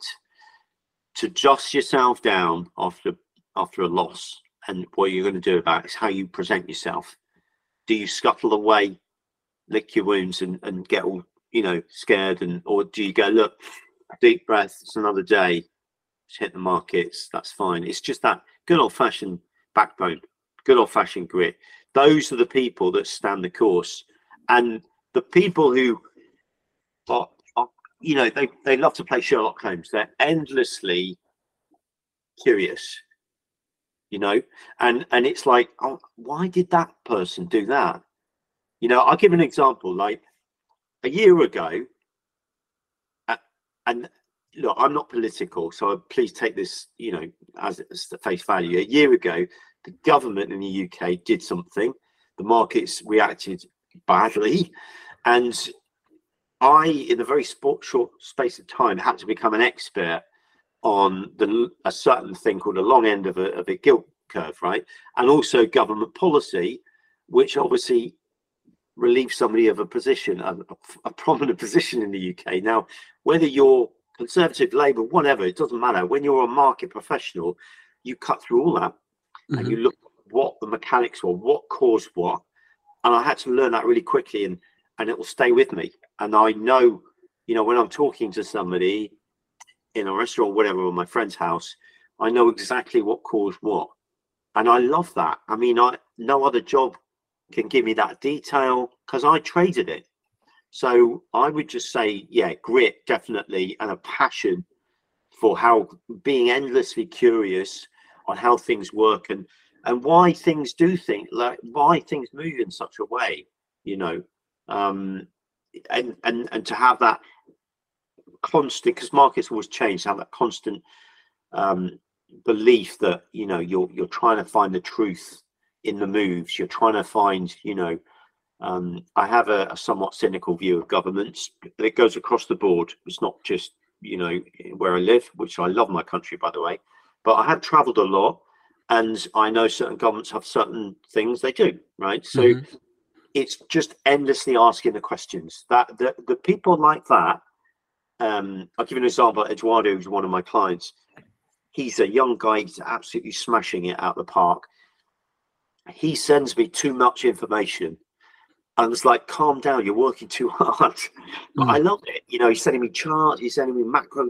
[SPEAKER 3] to dust yourself down after after a loss, and what you're going to do about it is how you present yourself do you scuttle away, lick your wounds, and, and get all you know scared, and or do you go look, deep breath, it's another day, just hit the markets, that's fine. It's just that good old fashioned backbone, good old fashioned grit. Those are the people that stand the course, and the people who are, are you know they they love to play Sherlock Holmes. They're endlessly curious you know and and it's like oh why did that person do that you know i'll give an example like a year ago and look i'm not political so please take this you know as, as the face value a year ago the government in the uk did something the markets reacted badly and i in a very sport, short space of time had to become an expert on the a certain thing called a long end of a, of a gilt curve, right? And also government policy, which obviously relieves somebody of a position, a, a prominent position in the UK. Now, whether you're Conservative, Labour, whatever, it doesn't matter. When you're a market professional, you cut through all that mm-hmm. and you look what the mechanics were, what caused what. And I had to learn that really quickly and and it will stay with me. And I know, you know, when I'm talking to somebody in a restaurant, whatever, or my friend's house, I know exactly what caused what. And I love that. I mean, I no other job can give me that detail because I traded it. So I would just say, yeah, grit definitely, and a passion for how being endlessly curious on how things work and and why things do things like why things move in such a way, you know, um, and and and to have that constant because markets always change have that constant um, belief that you know you're you're trying to find the truth in the moves you're trying to find you know um, i have a, a, somewhat cynical view of governments it goes across the board it's not just you know where i live which i love my country by the way but I have travelled a lot, and I know certain governments have certain things they do, right? So mm-hmm. it's just endlessly asking the questions. That the, the people like that. Um, I'll give you an example. Eduardo, who's one of my clients, he's a young guy. He's absolutely smashing it out the park. He sends me too much information and it's like, calm down, you're working too hard. But mm. I love it. You know, he's sending me charts, he's sending me macro,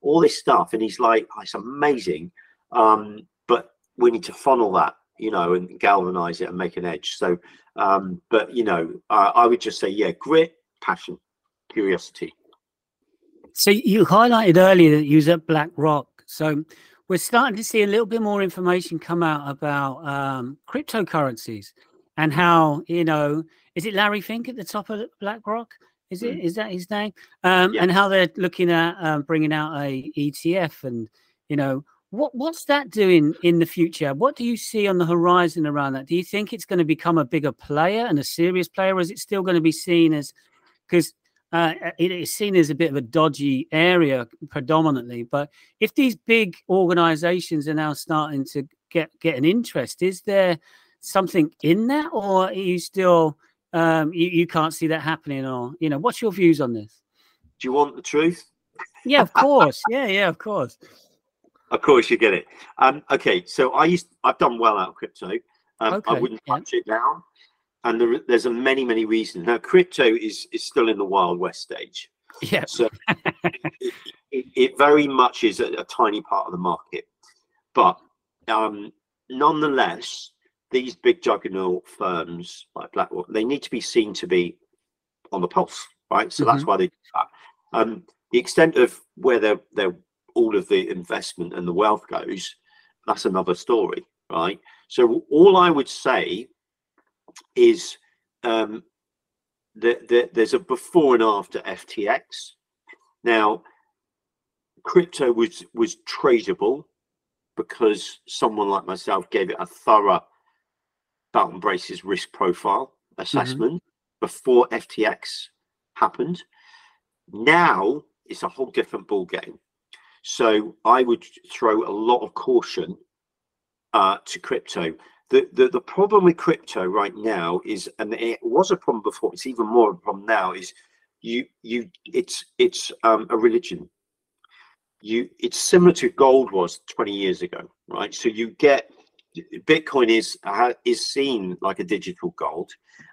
[SPEAKER 3] all this stuff. And he's like, oh, it's amazing. Um, but we need to funnel that, you know, and galvanize it and make an edge. So, um, but, you know, uh, I would just say, yeah, grit, passion, curiosity.
[SPEAKER 1] So you highlighted earlier that you was at BlackRock. So we're starting to see a little bit more information come out about um, cryptocurrencies and how, you know, is it Larry Fink at the top of BlackRock? Is it? Mm. Is that his name? Um, yeah. And how they're looking at um, bringing out a ETF, and you know what what's that doing in the future? What do you see on the horizon around that? Do you think it's going to become a bigger player and a serious player, or is it still going to be seen as because uh, it is seen as a bit of a dodgy area predominantly? But if these big organizations are now starting to get get an interest, is there something in that, or are you still um, you, you can't see that happening, or you know, what's your views on this?
[SPEAKER 3] Do you want the truth?
[SPEAKER 1] Yeah, of course. yeah, yeah, of course.
[SPEAKER 3] Of course, you get it. Um, okay, so I used I've done well out of crypto. Um, okay, I wouldn't yeah. touch it now, and there, there's a many many reasons. Now, crypto is is still in the wild west stage.
[SPEAKER 1] Yeah.
[SPEAKER 3] So it, it, it, very much is a, a, tiny part of the market, but um, nonetheless, these big juggernaut firms like BlackRock, they need to be seen to be on the pulse, right? So mm-hmm. that's why they do that. Um, the extent of where their their all of the investment and the wealth goes, that's another story, right? So all I would say is um, that, that there's a before and after FTX. Now, crypto was was tradable because someone like myself gave it a thorough Dalton Brace's risk profile assessment mm-hmm. before FTX happened. Now it's a whole different ball game. So I would throw a lot of caution uh, to crypto. The, the the problem with crypto right now is, and it was a problem before. It's even more of a problem now. Is you you it's it's um, a religion. You it's similar to gold was 20 years ago, right? So you get Bitcoin is is seen like a digital gold,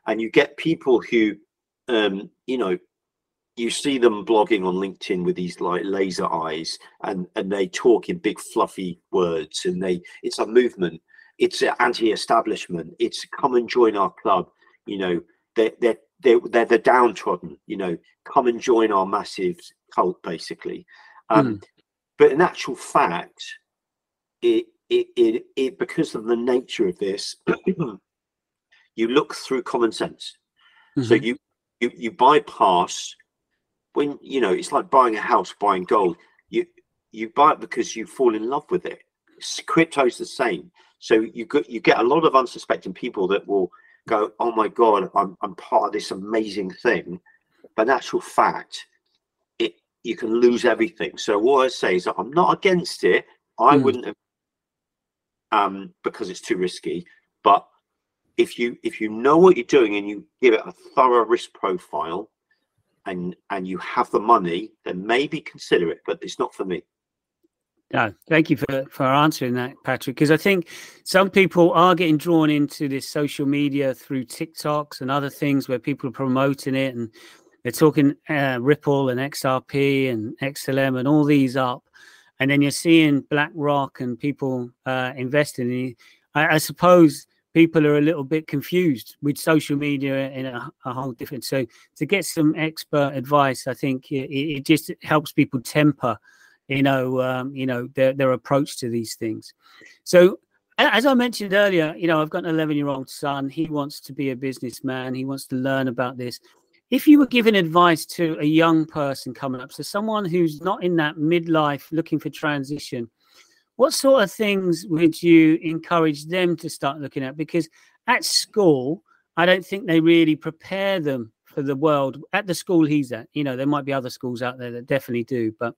[SPEAKER 3] and you get people who, um, you know, you see them blogging on LinkedIn with these like laser eyes, and and they talk in big fluffy words, and they it's a movement, it's anti-establishment, it's come and join our club, you know, they they they're, they're the downtrodden, you know, come and join our massive cult, basically. Um, mm. But in actual fact, it it, it, it because of the nature of this, you look through common sense. Mm-hmm. So you, you you bypass when you know it's like buying a house, buying gold. You you buy it because you fall in love with it. Crypto's the same. So you get you get a lot of unsuspecting people that will go, "Oh my god, I'm I'm part of this amazing thing," but in actual fact, it you can lose everything. So what I say is, that I'm not against it. I mm. wouldn't have um, because it's too risky. But if you if you know what you're doing and you give it a thorough risk profile, and and you have the money, then maybe consider it. But it's not for me.
[SPEAKER 1] No, thank you for, for answering that, Patrick. Because I think some people are getting drawn into this social media through TikToks and other things where people are promoting it and they're talking uh, Ripple and XRP and XLM and all these up and then you're seeing BlackRock and people uh, investing. In, I, I, suppose people are a little bit confused with social media in a, a whole different. So to get some expert advice, I think it, it just helps people temper, you know, um, you know their their approach to these things. So as I mentioned earlier, you know, I've got an 11 year old son. He wants to be a businessman. He wants to learn about this if you were giving advice to a young person coming up, so someone who's not in that midlife looking for transition, what sort of things would you encourage them to start looking at? Because at school, I don't think they really prepare them for the world at the school he's at. You know, there might be other schools out there that definitely do, but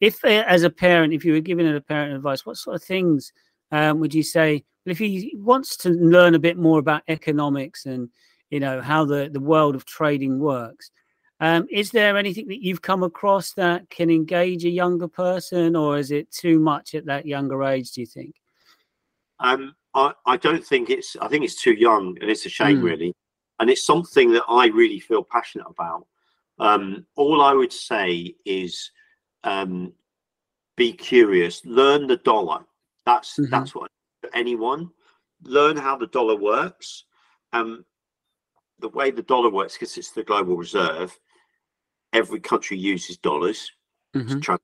[SPEAKER 1] if uh, as a parent, if you were giving a parent advice, what sort of things um, would you say? Well, if he wants to learn a bit more about economics and you know how the the world of trading works, um, is there anything that you've come across that can engage a younger person, or is it too much at that younger age? Do you think?
[SPEAKER 3] Um, I, I don't think it's. I think it's too young, and it's a shame, mm. really. And it's something that I really feel passionate about. Um, all I would say is um, be curious, learn the dollar. That's mm-hmm. that's what anyone learn how the dollar works. Um, the way the dollar works, because it's the global reserve, every country uses dollars mm-hmm. to, try,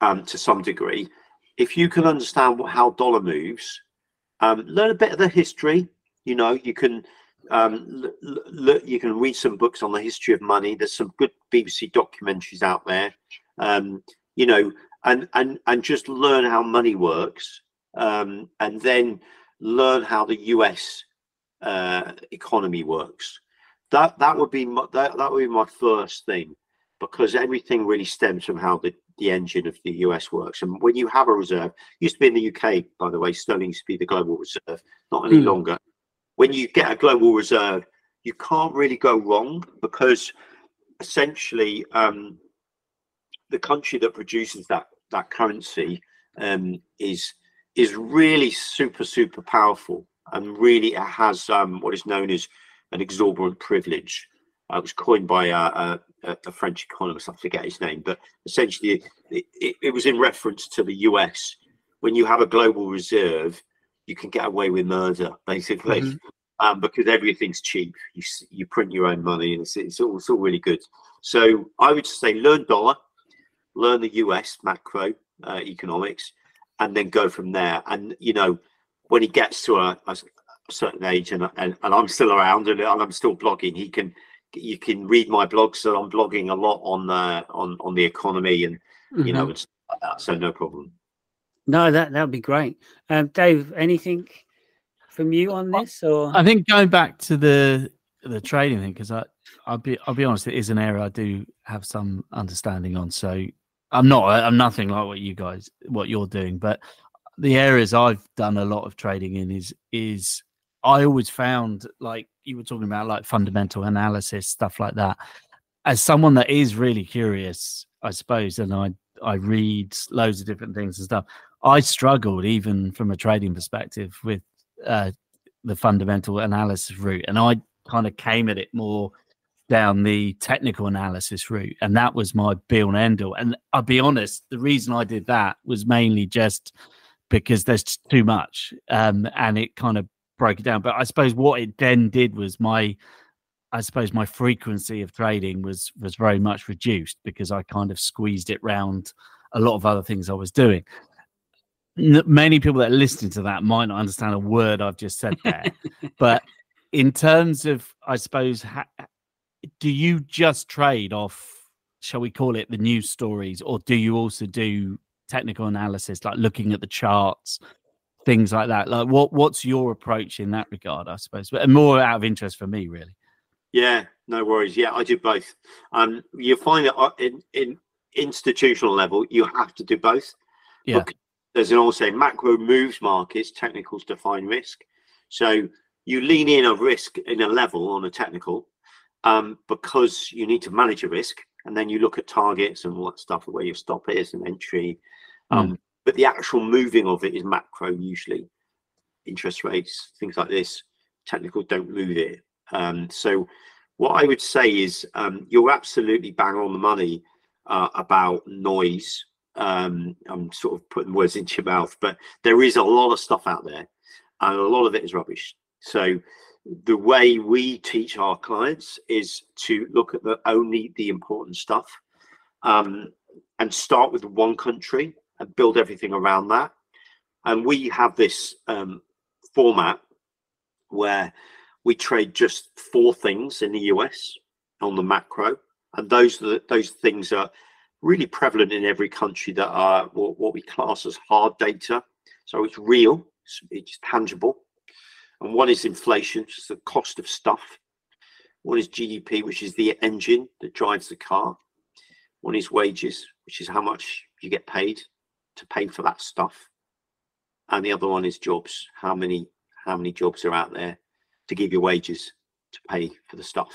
[SPEAKER 3] um, to some degree. If you can understand what, how dollar moves, um, learn a bit of the history. You know, you can um, l- l- you can read some books on the history of money. There's some good BBC documentaries out there. Um, you know, and and and just learn how money works, um, and then learn how the U.S. Uh, economy works. That that would be my, that that would be my first thing, because everything really stems from how the the engine of the US works. And when you have a reserve, used to be in the UK, by the way, sterling used to be the global reserve, not any mm. longer when you get a global reserve, you can't really go wrong because essentially um, the country that produces that that currency um, is is really super super powerful and really it has um, what is known as an exorbitant privilege. Uh, it was coined by a, a, a, French economist, I forget his name, but essentially it, it, it was in reference to the US. When you have a global reserve, you can get away with murder basically mm-hmm. um, because everything's cheap. You you print your own money and it's, it's all it's all really good. So I would say learn dollar, learn the US macro uh, economics, and then go from there. And you know when he gets to a, a certain age and, and and I'm still around and I'm still blogging, he can you can read my blogs. So I'm blogging a lot on the on on the economy and mm-hmm. you know mm-hmm. so no problem.
[SPEAKER 1] No, that that would be great. Um, Dave, anything from you on this? Or
[SPEAKER 2] I think going back to the the trading thing because I I'll be I'll be honest, it is an area I do have some understanding on. So I'm not I'm nothing like what you guys what you're doing, but the areas I've done a lot of trading in is is I always found like you were talking about like fundamental analysis stuff like that. As someone that is really curious, I suppose, and I I read loads of different things and stuff. I struggled even from a trading perspective with uh, the fundamental analysis route, and I kind of came at it more down the technical analysis route, and that was my be and end all. And I'll be honest, the reason I did that was mainly just because there's too much, um, and it kind of broke it down. But I suppose what it then did was my I suppose my frequency of trading was was very much reduced because I kind of squeezed it round a lot of other things I was doing many people that are listening to that might not understand a word I've just said there. but in terms of, I suppose, ha- do you just trade off, shall we call it the news stories, or do you also do technical analysis, like looking at the charts, things like that? Like, what what's your approach in that regard? I suppose, but more out of interest for me, really.
[SPEAKER 3] Yeah, no worries. Yeah, I do both. Um, you find that uh, in in institutional level, you have to do both.
[SPEAKER 2] Yeah
[SPEAKER 3] there's an also macro moves markets, technicals define risk. So you lean in a risk in a level on a technical um, because you need to manage a risk. And then you look at targets and all that stuff, where your stop is and entry. Um. But the actual moving of it is macro usually. Interest rates, things like this, technical don't move it. Um, so what I would say is um, you're absolutely bang on the money uh, about noise um, I'm sort of putting words into your mouth, but there is a lot of stuff out there, and a lot of it is rubbish. So the way we teach our clients is to look at the only the important stuff, um, and start with one country and build everything around that. And we have this um, format where we trade just four things in the US on the macro, and those those things are really prevalent in every country that are what, what we class as hard data. So it's real, it's, it's tangible. And one is inflation, which is the cost of stuff. One is GDP, which is the engine that drives the car. One is wages, which is how much you get paid to pay for that stuff. And the other one is jobs. How many how many jobs are out there to give you wages to pay for the stuff?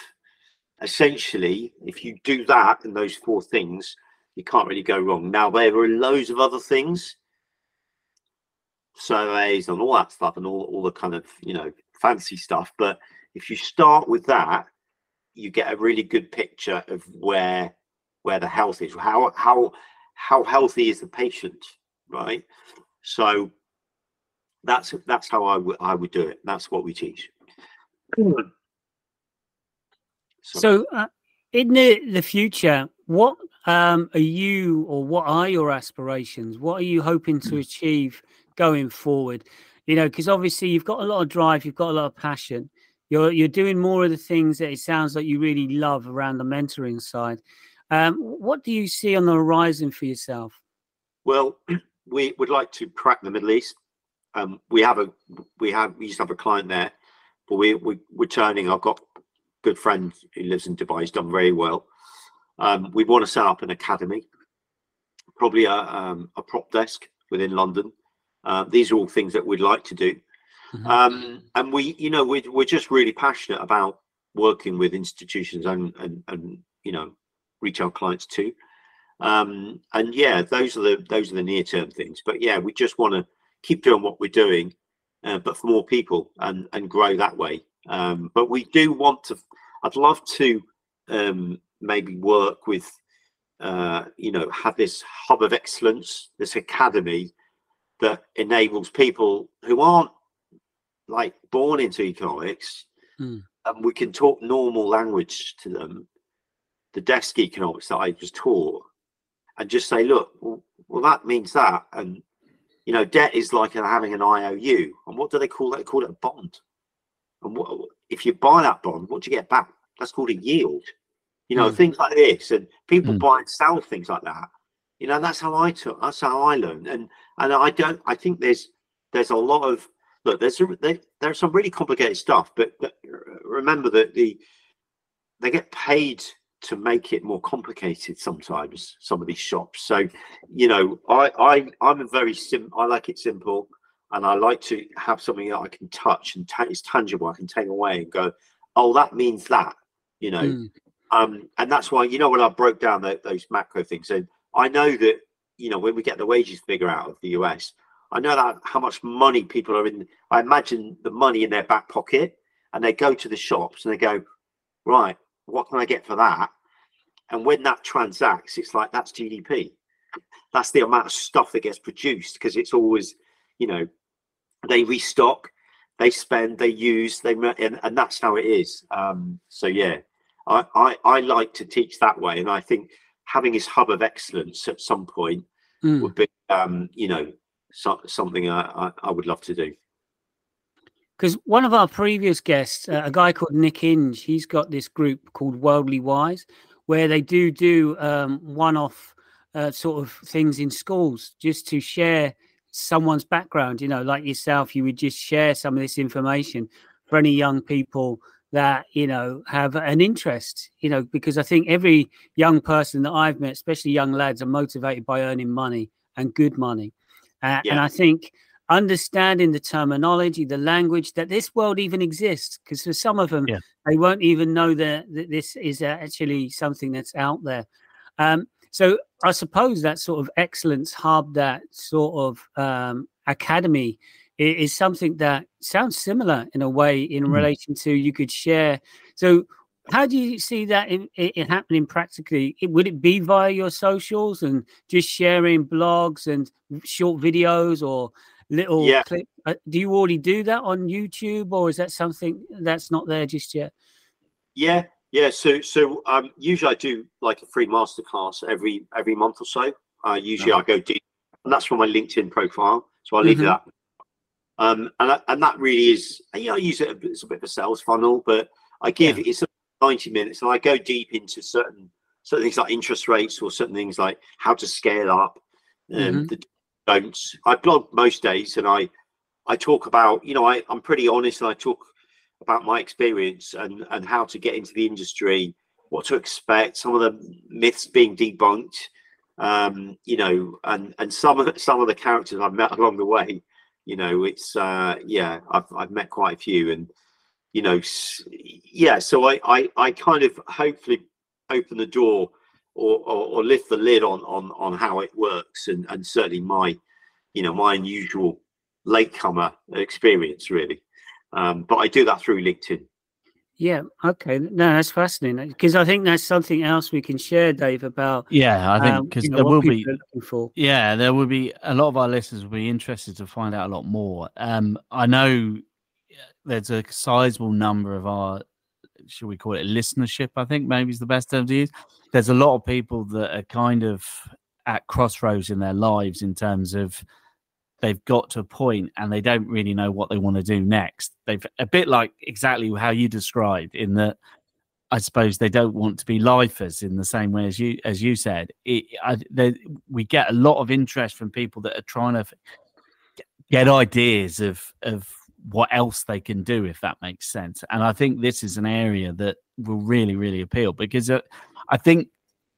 [SPEAKER 3] Essentially, if you do that and those four things, you can't really go wrong. Now there are loads of other things, surveys and all that stuff, and all, all the kind of you know fancy stuff. But if you start with that, you get a really good picture of where where the health is. How how how healthy is the patient, right? So that's that's how I would I would do it. That's what we teach.
[SPEAKER 1] So, so uh, in the the future, what um, are you or what are your aspirations? What are you hoping to achieve going forward? You know, because obviously you've got a lot of drive, you've got a lot of passion. You're you're doing more of the things that it sounds like you really love around the mentoring side. Um, what do you see on the horizon for yourself?
[SPEAKER 3] Well, we would like to crack the Middle East. Um, we have a we have we used to have a client there, but we, we we're turning. I've got a good friend who lives in Dubai. He's done very well. Um, we want to set up an academy, probably a um, a prop desk within London. Uh, these are all things that we'd like to do. Mm-hmm. Um, and we, you know, we're, we're just really passionate about working with institutions and, and, and you know, retail clients too. Um, and yeah, those are the those are the near term things. But yeah, we just want to keep doing what we're doing, uh, but for more people and and grow that way. Um, but we do want to. I'd love to um, maybe work with, uh, you know, have this hub of excellence, this academy that enables people who aren't like born into economics, mm. and we can talk normal language to them the desk economics that I was taught and just say, look, well, well, that means that. And, you know, debt is like having an IOU. And what do they call that? They call it a bond. And what, if you buy that bond, what do you get back? That's called a yield. You know, mm. things like this. And people mm. buy and sell things like that. You know, that's how I took, that's how I learned. And, and I don't, I think there's, there's a lot of, look, there's, a, there, there's some really complicated stuff, but, but remember that the, they get paid to make it more complicated sometimes some of these shops so you know i i i'm a very sim i like it simple and i like to have something that i can touch and ta- it's tangible i can take away and go oh that means that you know mm. um and that's why you know when i broke down the, those macro things and i know that you know when we get the wages figure out of the us i know that how much money people are in i imagine the money in their back pocket and they go to the shops and they go right what can I get for that? And when that transacts, it's like that's GDP. That's the amount of stuff that gets produced because it's always, you know, they restock, they spend, they use, they and, and that's how it is. Um, so yeah, I, I I like to teach that way, and I think having this hub of excellence at some point mm. would be, um, you know, so, something I, I, I would love to do
[SPEAKER 1] because one of our previous guests, uh, a guy called Nick Inge, he's got this group called Worldly Wise, where they do do um, one-off uh, sort of things in schools just to share someone's background. You know, like yourself, you would just share some of this information for any young people that you know have an interest. You know, because I think every young person that I've met, especially young lads, are motivated by earning money and good money, uh, yeah. and I think understanding the terminology, the language that this world even exists. Because for some of them, yeah. they won't even know that, that this is actually something that's out there. Um, so I suppose that sort of excellence hub, that sort of um, academy, is, is, something that sounds similar in a way in mm-hmm. relation to you could share. So how do you see that in, in happening practically? Would it be via your socials and just sharing blogs and short videos, or little yeah. clip. Uh, do you already do that on YouTube, or is that something that's not there just yet?
[SPEAKER 3] Yeah, yeah. So, so um, usually I do like a free masterclass every every month or so. Uh, usually uh-huh. I go deep, and that's from my LinkedIn profile. So I leave mm-hmm. that. Um, and that, and that really is, you know, I use it as a bit of a sales funnel, but I give yeah. it's 90 minutes, and I go deep into certain certain things like interest rates or certain things like how to scale up, um, mm-hmm. the don't. I blog most days, and I I talk about you know I I'm pretty honest, and I talk about my experience and and how to get into the industry, what to expect, some of the myths being debunked, Um, you know, and and some of some of the characters I've met along the way, you know, it's uh, yeah, I've I've met quite a few, and you know, yeah. So I I, I kind of hopefully open the door or, or, or lift the lid on on on how it works, and and certainly my you know my unusual latecomer experience really. Um, but I do that through LinkedIn.
[SPEAKER 1] Yeah. Okay. No, that's fascinating because I think that's something else we can share, Dave. About
[SPEAKER 2] yeah, I think because um, you know, there will be
[SPEAKER 1] for.
[SPEAKER 2] yeah, there will be a lot of our listeners will be interested to find out a lot more. Um, I know there's a sizable number of our should we call it listenership? I think maybe is the best term to use. There's a lot of people that are kind of at crossroads in their lives in terms of they've got to a point and they don't really know what they want to do next. They've a bit like exactly how you described in that I suppose they don't want to be lifers in the same way as you as you said. It, I, they, we get a lot of interest from people that are trying to get ideas of of what else they can do if that makes sense. And I think this is an area that will really really appeal because uh, I think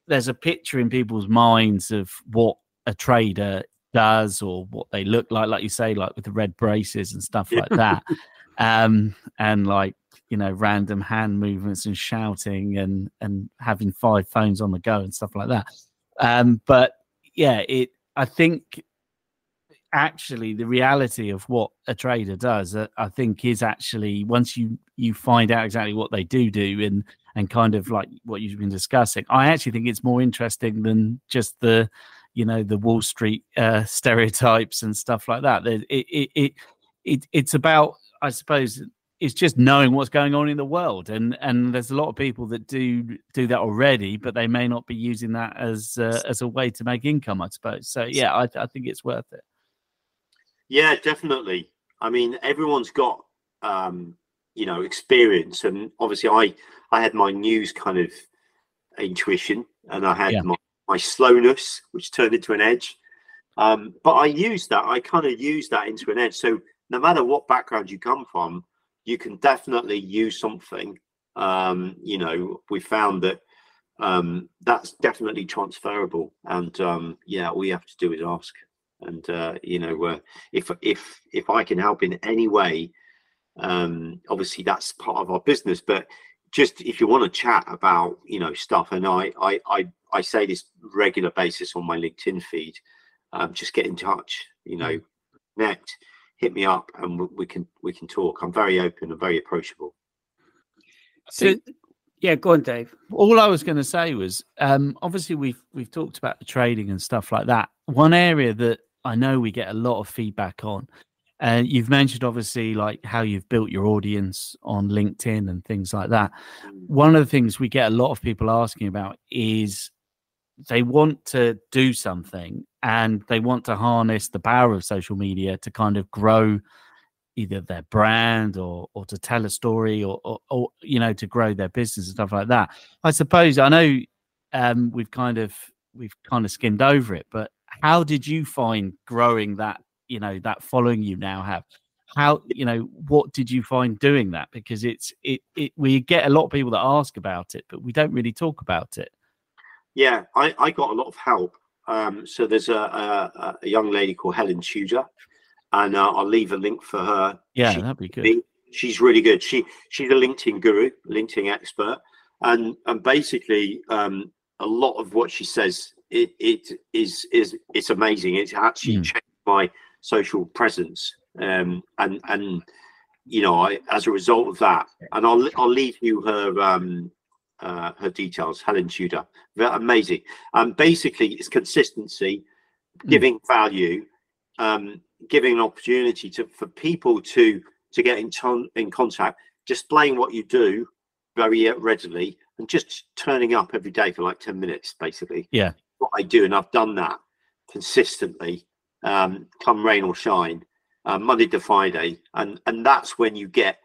[SPEAKER 2] there's a picture in people's minds of what a trader does or what they look like, like you say, like with the red braces and stuff like that. um, and like, you know, random hand movements and shouting and and having five phones on the go and stuff like that. Um, but yeah, it I think actually the reality of what a trader does uh, i think is actually once you you find out exactly what they do do and and kind of like what you've been discussing i actually think it's more interesting than just the you know the Wall Street uh, stereotypes and stuff like that. It, it, it, it, it's about, I suppose, it's just knowing what's going on in the world, and and there's a lot of people that do do that already, but they may not be using that as uh, as a way to make income, I suppose. So yeah, I, I think it's worth it.
[SPEAKER 3] Yeah, definitely. I mean, everyone's got um, you know experience, and obviously, I I had my news kind of intuition, and I had yeah. my my slowness, which turned into an edge. Um, but I use that, I kind of use that into an edge. So no matter what background you come from, you can definitely use something. Um, you know, we found that um, that's definitely transferable. And um, yeah, all you have to do is ask. And uh, you know, uh, if if if I can help in any way, um, obviously that's part of our business. But just if you want to chat about you know stuff, and I I I I say this regular basis on my LinkedIn feed. Um, just get in touch, you know, mm. connect, hit me up, and we can we can talk. I'm very open and very approachable.
[SPEAKER 1] So, yeah, go on, Dave.
[SPEAKER 2] All I was going to say was, um, obviously we've we've talked about the trading and stuff like that. One area that I know we get a lot of feedback on, and uh, you've mentioned obviously like how you've built your audience on LinkedIn and things like that. Mm. One of the things we get a lot of people asking about is they want to do something and they want to harness the power of social media to kind of grow either their brand or or to tell a story or, or, or you know to grow their business and stuff like that i suppose i know um, we've kind of we've kind of skimmed over it but how did you find growing that you know that following you now have how you know what did you find doing that because it's it, it we get a lot of people that ask about it but we don't really talk about it
[SPEAKER 3] yeah, I, I got a lot of help. Um, so there's a, a, a, young lady called Helen Tudor, and uh, I'll leave a link for her.
[SPEAKER 2] Yeah, she, that'd be good.
[SPEAKER 3] She's really good. She she's a LinkedIn guru, LinkedIn expert, and and basically um, a lot of what she says it, it is is it's amazing. It's actually mm. changed my social presence, um, and and you know I, as a result of that, and I'll I'll leave you her um, uh, her details, Helen Tudor. Amazing. Um, basically, it's consistency, hmm. giving mm. value, um, giving an opportunity to for people to to get in ton, in contact, displaying what you do very readily, and just turning up every day for like ten minutes, basically.
[SPEAKER 2] Yeah,
[SPEAKER 3] what I do, and I've done that consistently, um, come rain or shine, uh, Monday to Friday, and and that's when you get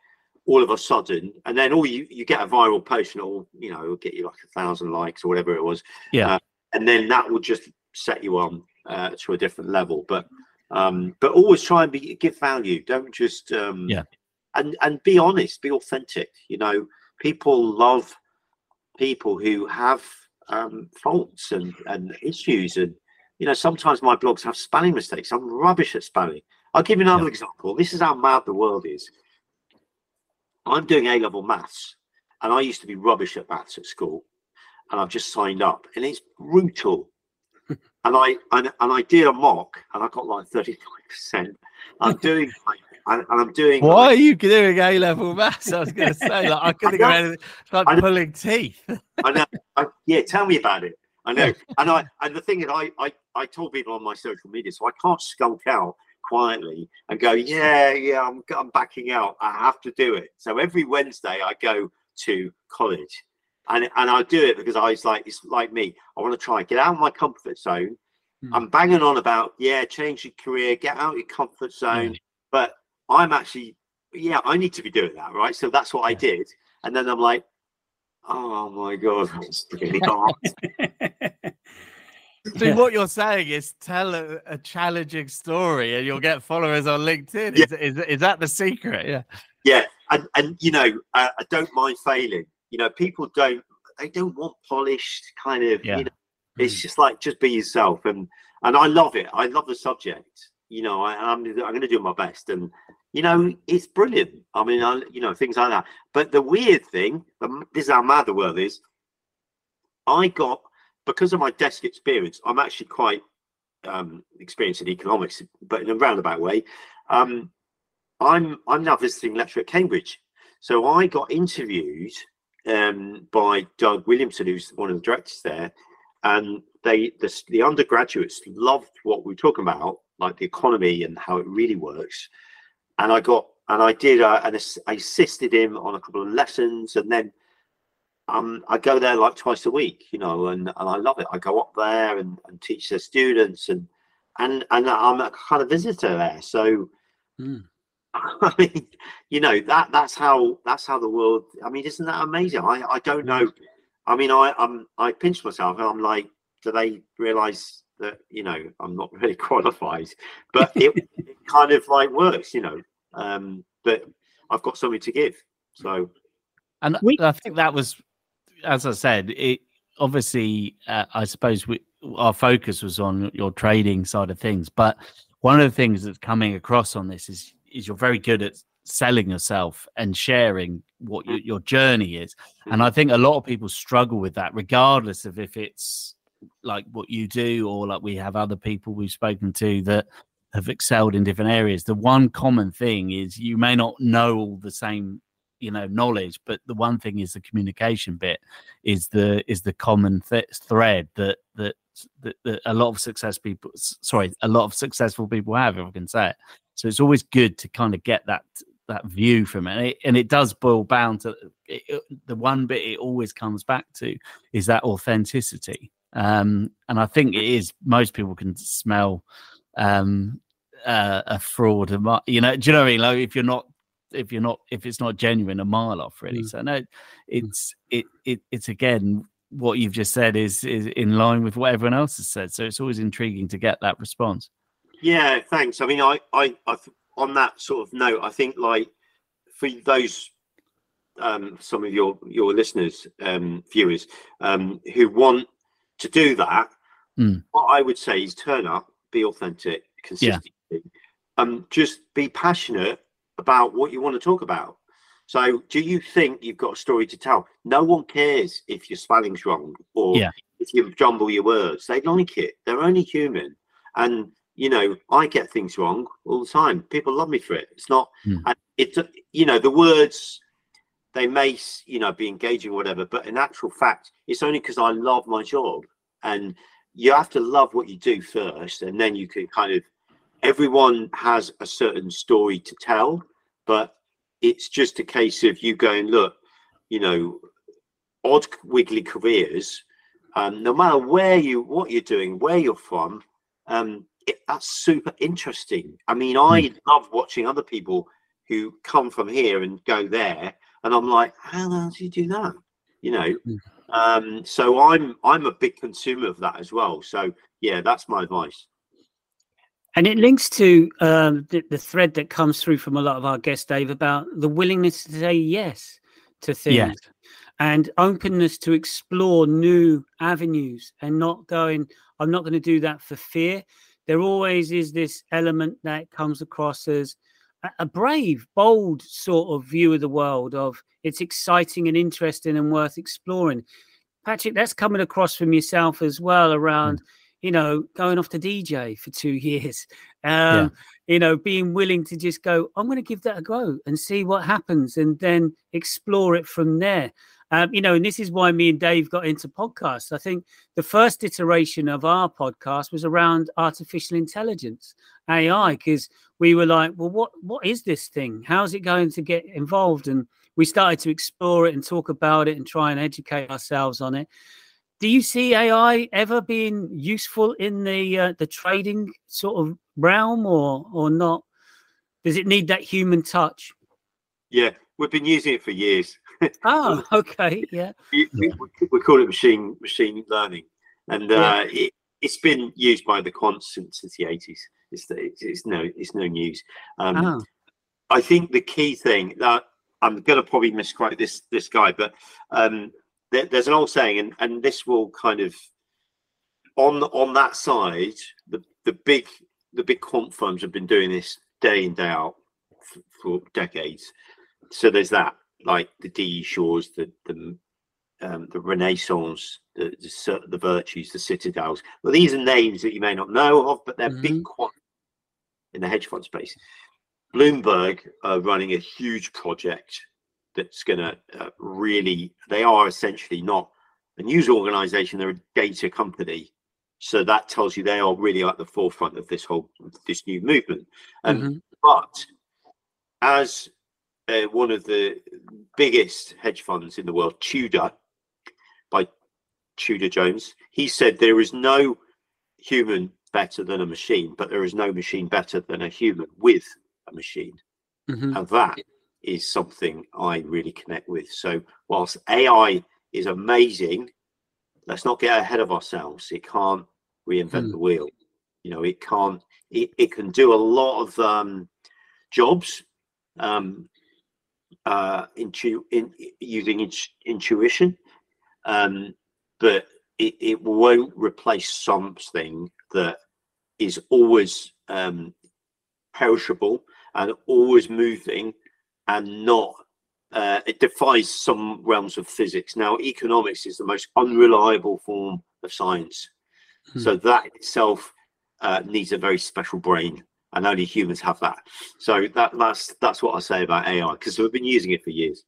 [SPEAKER 3] all of a sudden, and then all you you get a viral post and it'll you know it'll get you like a thousand likes or whatever it was.
[SPEAKER 2] Yeah, uh,
[SPEAKER 3] and then that will just set you on uh, to a different level. But um, but always try and be give value. Don't just um,
[SPEAKER 2] yeah,
[SPEAKER 3] and and be honest, be authentic. You know, people love people who have um, faults and, and issues. And, you know, sometimes my blogs have spelling mistakes. I'm rubbish at spelling. I'll give you another yeah. example. This is how mad the world is. I'm doing A level maths, and I used to be rubbish at maths at school, and I've just signed up, and it's brutal. and I and, and I did a mock, and I got like thirty five percent. I'm doing and, and I'm doing.
[SPEAKER 2] Why like, are you doing A level maths? I was going to say, like, I couldn't go anything. like pulling teeth.
[SPEAKER 3] I know. I, yeah, tell me about it. I know. and I and the thing is, I, I I told people on my social media, so I can't skulk out quietly and go, yeah, yeah, I'm I'm backing out. I have to do it. So every Wednesday, I go to college. And, and I do it because I was like, it's like me. I want to try and get out of my comfort zone. Mm. I'm banging on about, yeah, change your career, get out of your comfort zone. Mm. But I'm actually, yeah, I need to be doing that, right? So that's what I did. And then I'm like, oh my God, it's really hard.
[SPEAKER 2] so what you're saying is tell a, a, challenging story and you'll get followers on LinkedIn. Yeah. Is, is, is that the secret? Yeah.
[SPEAKER 3] Yeah. And, and you know, I, I don't mind failing. You know, people don't, they don't want polished kind of, yeah. you know, it's mm. just like, just be yourself. And, and I love it. I love the subject you know, I, am I'm, I'm going to do my best, and you know, it's brilliant. I mean, I, you know, things like that. But the weird thing, this is how mad the world is. I got because of my desk experience. I'm actually quite um, experienced in economics, but in a roundabout way. Um, I'm I'm now visiting lecturer at Cambridge, so I got interviewed um, by Doug Williamson, who's one of the directors there, and they the, the undergraduates loved what we were talking about like the economy and how it really works. And I got and I did uh, and I assisted him on a couple of lessons, and then um, I go there like twice a week, you know, and, and I love it. I go up there and, and teach their students, and and and I'm a kind of visitor there. So, mm. I mean, you know that that's how that's how the world. I mean, isn't that amazing? I I don't know. I mean, I I'm I pinch myself and I'm like, do they realize that you know I'm not really qualified, but it, it kind of like works, you know. Um, but I've got something to give, so.
[SPEAKER 2] And we, I think that was, as I said, it obviously. Uh, I suppose we, our focus was on your trading side of things, but one of the things that's coming across on this is is you're very good at selling yourself and sharing what your, your journey is. And I think a lot of people struggle with that, regardless of if it's like what you do, or like we have other people we've spoken to that have excelled in different areas. The one common thing is you may not know all the same you know knowledge but the one thing is the communication bit is the is the common th- thread that, that that, that a lot of success people sorry a lot of successful people have if i can say it. So it's always good to kind of get that that view from it. And it, and it does boil down to it, the one bit it always comes back to is that authenticity um, and I think it is most people can smell um, uh, a fraud. You know, do you know what I mean? Like if you're not if you're not if it's not genuine a mile off really. Mm. So no, it's it, it it's again what you've just said is is in line with what everyone else has said. So it's always intriguing to get that response.
[SPEAKER 3] Yeah, thanks. I mean, I I, I on that sort of note, I think like for those um, some of your your listeners, um, viewers, um, who want to do that, mm. what I would say is turn up, be authentic, consistent, yeah. um, just be passionate about what you want to talk about. So, do you think you've got a story to tell? No one cares if your spelling's wrong or yeah. if you jumble your words. They like it. They're only human, and you know I get things wrong all the time. People love me for it. It's not. Mm. It's you know the words they may you know be engaging or whatever but in actual fact it's only because i love my job and you have to love what you do first and then you can kind of everyone has a certain story to tell but it's just a case of you going look you know odd wiggly careers um, no matter where you what you're doing where you're from um, it, that's super interesting i mean i mm. love watching other people who come from here and go there and I'm like, how the hell do you do that? You know. Mm. Um, so I'm I'm a big consumer of that as well. So yeah, that's my advice.
[SPEAKER 1] And it links to um, the, the, thread that comes through from a lot of our guests, Dave, about the willingness to say yes to things. and openness to explore new avenues and not going, I'm not going to do that for fear. There always is this element that comes across as a brave, bold sort of view of the world of it's exciting and interesting and worth exploring. Patrick, that's coming across from yourself as well around, mm. you know, going off to DJ for two years. Um, yeah. you know, being willing to just go, I'm going to give that a go and see what happens and then explore it from there. Um, you know, and this is why me and Dave got into podcasts. I think the first iteration of our podcast was around artificial intelligence, AI, because we were like, well, what what is this thing? How's it going to get involved? And we started to explore it and talk about it and try and educate ourselves on it. Do you see AI ever being useful in the uh, the trading sort of realm, or or not? Does it need that human touch?
[SPEAKER 3] Yeah, we've been using it for years.
[SPEAKER 1] oh, okay, yeah.
[SPEAKER 3] We, we, we, call it machine machine learning, and uh, yeah. it, has been used by the quants since, since the eighties. It's, it's, it's no it's no news. Um, oh. I think the key thing that I'm going to probably misquote this this guy, but um, there, there's an old saying, and, and this will kind of on on that side, the the big the big quant firms have been doing this day in day out for, for decades. So there's that like the D Shores, the the um, the Renaissance, the, the, the Virtus, the Citadels. Well, these are names that you may not know of, but they're mm-hmm. big quant in the hedge fund space. Bloomberg are running a huge project that's going to uh, really. They are essentially not a news organization; they're a data company. So that tells you they are really at the forefront of this whole this new movement. Um, mm-hmm. But as uh, one of the biggest hedge funds in the world, Tudor, Tudor Jones. He said there is no human better than a machine, but there is no machine better than a human with a machine. Mm-hmm. And that is something I really connect with. So, whilst AI is amazing, let's not get ahead of ourselves. It can't reinvent mm. the wheel. You know, it can't, it, it can do a lot of um, jobs. Um, uh, intu- in, using int- intuition, um, but it, it won't replace something that is always um, perishable and always moving and not uh, it defies some realms of physics. Now, economics is the most unreliable form of science. Hmm. So that itself uh, needs a very special brain and only humans have that. So that that's that's what I say about AI because we've been using it for years.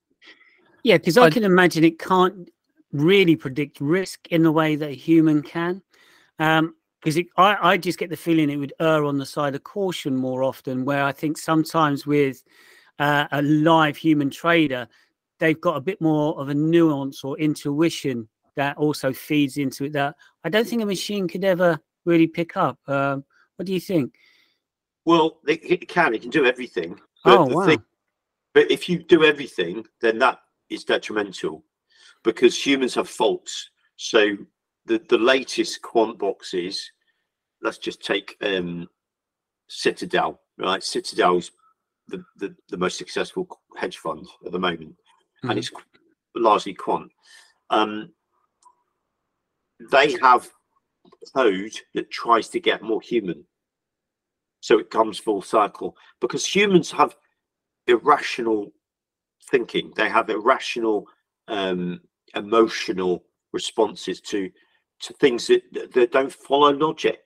[SPEAKER 1] Yeah, because I can imagine it can't really predict risk in the way that a human can. Um, because I, I just get the feeling it would err on the side of caution more often. Where I think sometimes with uh, a live human trader, they've got a bit more of a nuance or intuition that also feeds into it that I don't think a machine could ever really pick up. Um, what do you think?
[SPEAKER 3] Well, it, it can. It can do everything. But
[SPEAKER 1] oh, wow. Thing,
[SPEAKER 3] but if you do everything, then that is detrimental because humans have faults. So the, the latest quant boxes, let's just take um, Citadel, right? Citadel's the, the, the most successful hedge fund at the moment, mm-hmm. and it's largely quant. Um, they have code that tries to get more human so it comes full circle because humans have irrational thinking they have irrational um, emotional responses to to things that, that don't follow logic.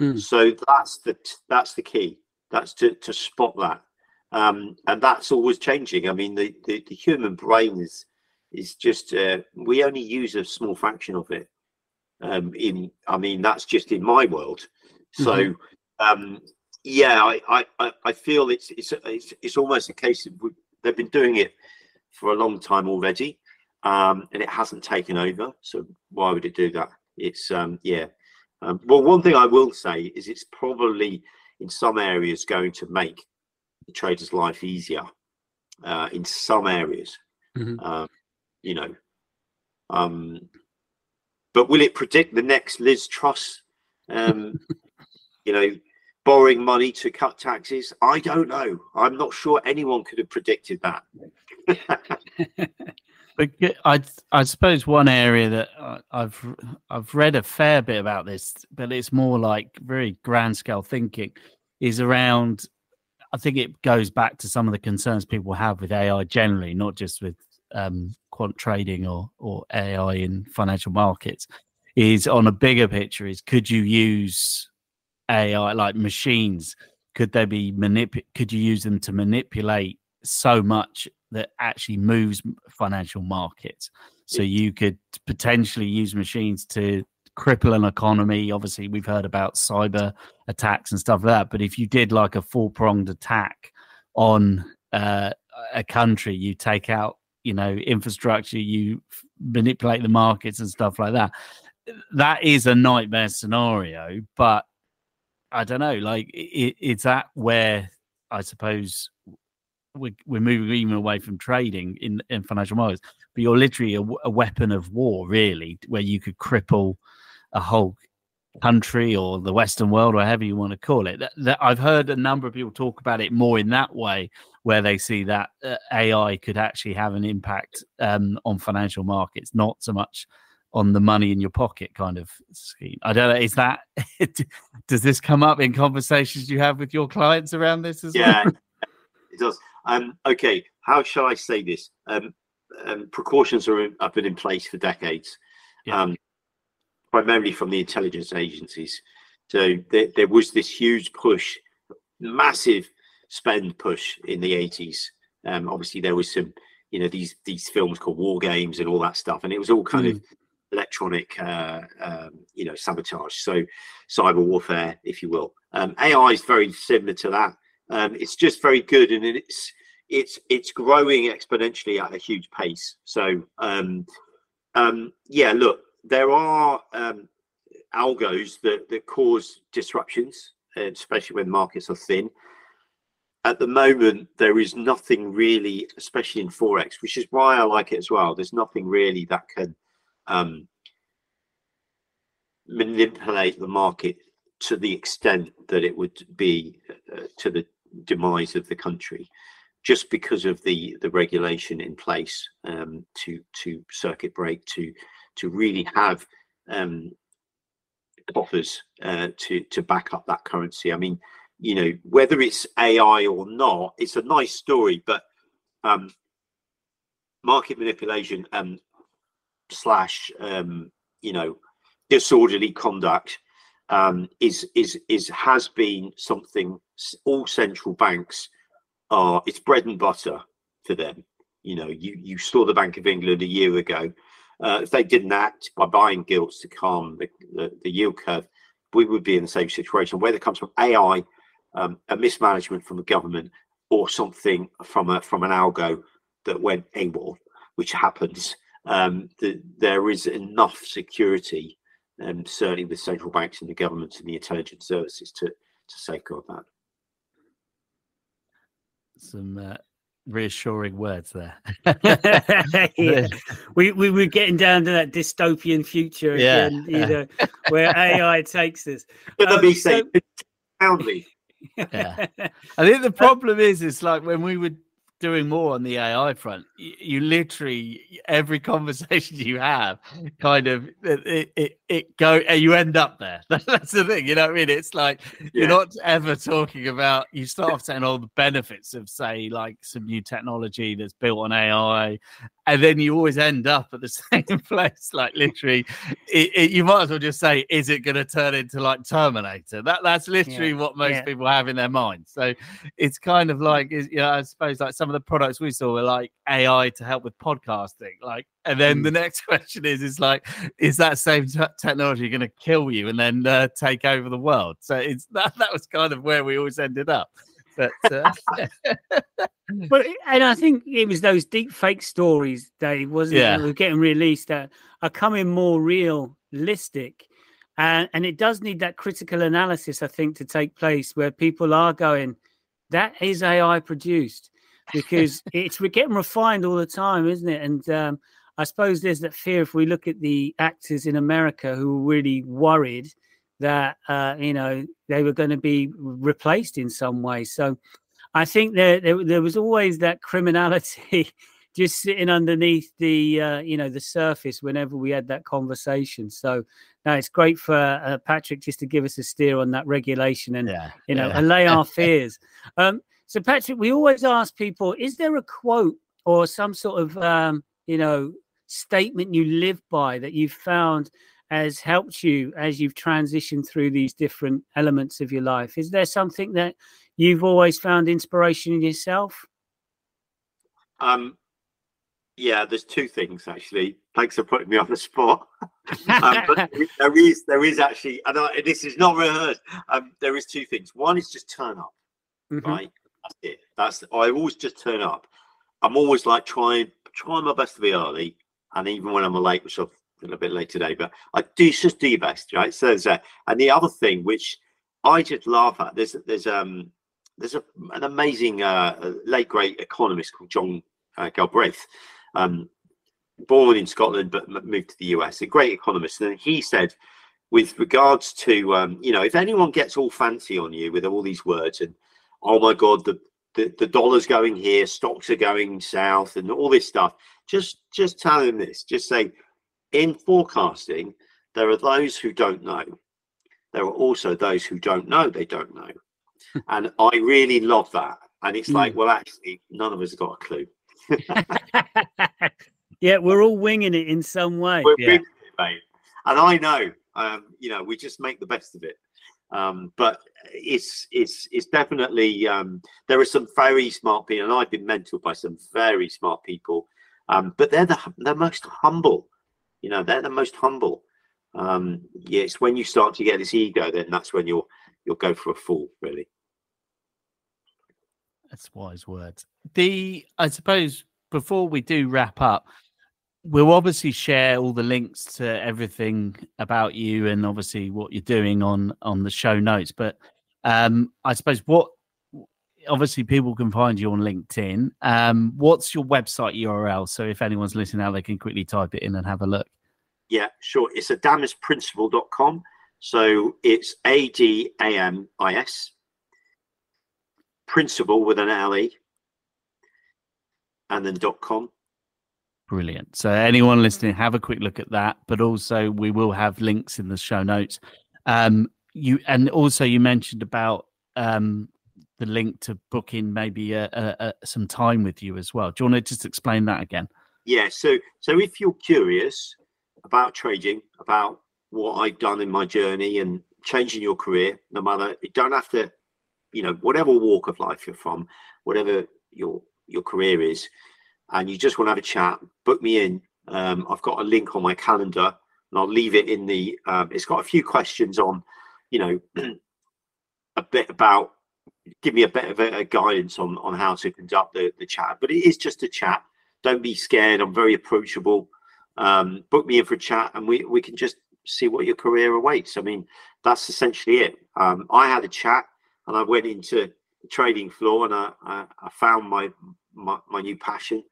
[SPEAKER 3] Mm. so that's the that's the key. That's to, to spot that. Um, and that's always changing. I mean the, the, the human brain is is just uh, we only use a small fraction of it. Um, in i mean that's just in my world. So mm-hmm. um, yeah, I, I, I feel it's it's it's, it's almost a case of they've been doing it for a long time already, um, and it hasn't taken over. So why would it do that? It's um, yeah. Um, well, one thing I will say is it's probably in some areas going to make the trader's life easier. Uh, in some areas, mm-hmm. Um, you know, um, but will it predict the next Liz Truss? Um, you know, borrowing money to cut taxes? I don't know. I'm not sure anyone could have predicted that.
[SPEAKER 1] but
[SPEAKER 2] I, I suppose one area that I've I've read a fair bit about this, but it's more like very grand scale thinking, is around. I think it goes back to some of the concerns people have with AI generally, not just with um, quant trading or or AI in financial markets. Is on a bigger picture is could you use AI like machines? Could they be manip? Could you use them to manipulate so much that actually moves financial markets. So you could potentially use machines to cripple an economy. Obviously, we've heard about cyber attacks and stuff like that. But if you did like a four pronged attack on uh, a country, you take out, you know, infrastructure, you manipulate the markets and stuff like that. That is a nightmare scenario. But I don't know, like, it, it's that where I suppose we're, we're moving even away from trading in, in financial markets, but you're literally a, a weapon of war, really, where you could cripple a whole country or the Western world, or however you want to call it. That, that I've heard a number of people talk about it more in that way, where they see that uh, AI could actually have an impact um, on financial markets, not so much on the money in your pocket kind of scheme. I don't know. Is that does this come up in conversations you have with your clients around this as
[SPEAKER 3] yeah,
[SPEAKER 2] well?
[SPEAKER 3] it does. Um, okay, how shall I say this? Um, um, precautions are in, have been in place for decades, yeah. um, primarily from the intelligence agencies. So there, there, was this huge push, massive spend push in the 80s. Um, obviously, there was some, you know, these these films called War Games and all that stuff, and it was all kind mm. of electronic, uh, um, you know, sabotage. So cyber warfare, if you will. Um, AI is very similar to that. Um, it's just very good, and it's it's it's growing exponentially at a huge pace. So um, um, yeah, look, there are um, algos that that cause disruptions, especially when markets are thin. At the moment, there is nothing really, especially in forex, which is why I like it as well. There's nothing really that can um, manipulate the market to the extent that it would be uh, to the demise of the country just because of the the regulation in place um, to to circuit break to to really have um, offers uh, to to back up that currency. I mean, you know, whether it's AI or not, it's a nice story, but um, market manipulation slash um, you know disorderly conduct um, is is is has been something all central banks are it's bread and butter for them. You know, you you saw the Bank of England a year ago. Uh, if they didn't act by buying gilts to calm the, the, the, yield curve, we would be in the same situation. Whether it comes from AI, um, a mismanagement from the government, or something from a from an algo that went AWOL, which happens, um, the, there is enough security um, certainly with central banks and the governments and the intelligence services to to safeguard that.
[SPEAKER 2] Some uh, reassuring words there.
[SPEAKER 1] yeah. we we were getting down to that dystopian future
[SPEAKER 2] yeah.
[SPEAKER 1] again, you know, where AI takes us.
[SPEAKER 3] But let um, me say, so...
[SPEAKER 2] yeah. I think the problem is, it's like when we were doing more on the AI front. You, you literally every conversation you have, kind of it it, it go eh, you end up there. That's the thing, you know what I mean? It's like yeah. you're not ever talking about. You start off saying all the benefits of say like some new technology that's built on AI, and then you always end up at the same place. Like literally, it, it, you might as well just say, "Is it going to turn into like Terminator?" That that's literally yeah. what most yeah. people have in their mind. So it's kind of like, you know, I suppose like some of the products we saw were like AI to help with podcasting, like, and then mm. the next question is, is like, is that same t- technology going to kill you and then uh, take over the world? So it's that that was kind of where we always ended up. But, uh,
[SPEAKER 1] but and I think it was those deep fake stories, Dave, wasn't yeah. it? That were getting released that are coming more realistic. And, and it does need that critical analysis, I think, to take place where people are going, that is AI produced because it's we're getting refined all the time, isn't it? And um, I suppose there's that fear if we look at the actors in America who were really worried that uh, you know they were going to be replaced in some way. So I think there, there, there was always that criminality just sitting underneath the uh, you know the surface whenever we had that conversation. So now it's great for uh, Patrick just to give us a steer on that regulation and
[SPEAKER 2] Yeah.
[SPEAKER 1] you know
[SPEAKER 2] yeah.
[SPEAKER 1] allay our fears. Um, so Patrick, we always ask people: Is there a quote or some sort of um, you know statement you live by that you've found has helped you as you've transitioned through these different elements of your life? Is there something that you've always found inspiration in yourself?
[SPEAKER 3] Um, yeah, there's two things actually. Thanks for putting me on the spot. um, but there is, there is actually, and I, this is not rehearsed. Um, there is two things. One is just turn up,
[SPEAKER 1] Mhm.
[SPEAKER 3] right? That's it. That's I always just turn up. I'm always like trying, trying my best to be early, and even when I'm late, which I've been a bit late today, but I do just do your best, right? So there's that. And the other thing, which I just laugh at, there's there's um there's a, an amazing uh, late great economist called John uh, Galbraith, um, born in Scotland but moved to the US. A great economist, and he said, with regards to um, you know, if anyone gets all fancy on you with all these words and oh my god, the the, the dollar's going here, stocks are going south, and all this stuff, just just tell them this. Just say, in forecasting, there are those who don't know. There are also those who don't know they don't know. and I really love that. And it's like, well, actually, none of us have got a clue.
[SPEAKER 1] yeah, we're all winging it in some way.
[SPEAKER 3] We're
[SPEAKER 2] Yeah.
[SPEAKER 3] mate. And I know, um, you know, we just make the best of it. Um, but it's it's it's definitely um, there are some very smart people, and I've been mentored by some very smart people. Um, but they're the they're most humble. You know, they're the most humble. Um, yeah, it's when you start to get this ego, then that's when you'll you'll go for a fool, really.
[SPEAKER 2] That's wise words. The I suppose before we do wrap up, we'll obviously share all the links to everything about you and obviously what you're doing on on the show notes. But um, I suppose what obviously people can find you on LinkedIn. Um, what's your website URL? So if anyone's listening out, they can quickly type it in and have a look.
[SPEAKER 3] Yeah, sure. It's adamisprinciple.com. So it's A D A M I S, principle with an L E, and then dot com.
[SPEAKER 2] Brilliant. So anyone listening, have a quick look at that. But also, we will have links in the show notes. Um, you and also you mentioned about um, the link to book in maybe a, a, a, some time with you as well. Do you want to just explain that again?
[SPEAKER 3] Yeah. So so if you're curious about trading, about what I've done in my journey and changing your career, no matter you don't have to, you know, whatever walk of life you're from, whatever your your career is, and you just want to have a chat, book me in. Um, I've got a link on my calendar, and I'll leave it in the. Um, it's got a few questions on, you know, a bit about. Give me a bit of a, a guidance on on how to conduct the the chat, but it is just a chat. Don't be scared. I'm very approachable. Um, book me in for a chat, and we we can just see what your career awaits. I mean, that's essentially it. Um, I had a chat, and I went into the trading floor, and I I, I found my, my my new passion,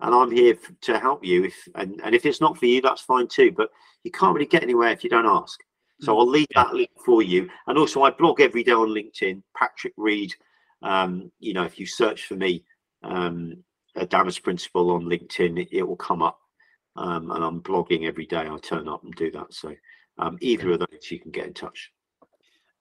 [SPEAKER 3] and I'm here f- to help you. If and, and if it's not for you, that's fine too. But you can't really get anywhere if you don't ask. So I'll leave that link for you. And also, I blog every day on LinkedIn. Patrick Reid. Um, you know, if you search for me, um, Adamis Principle on LinkedIn, it, it will come up. Um, and I'm blogging every day. I turn up and do that. So um, either of those, you can get in touch.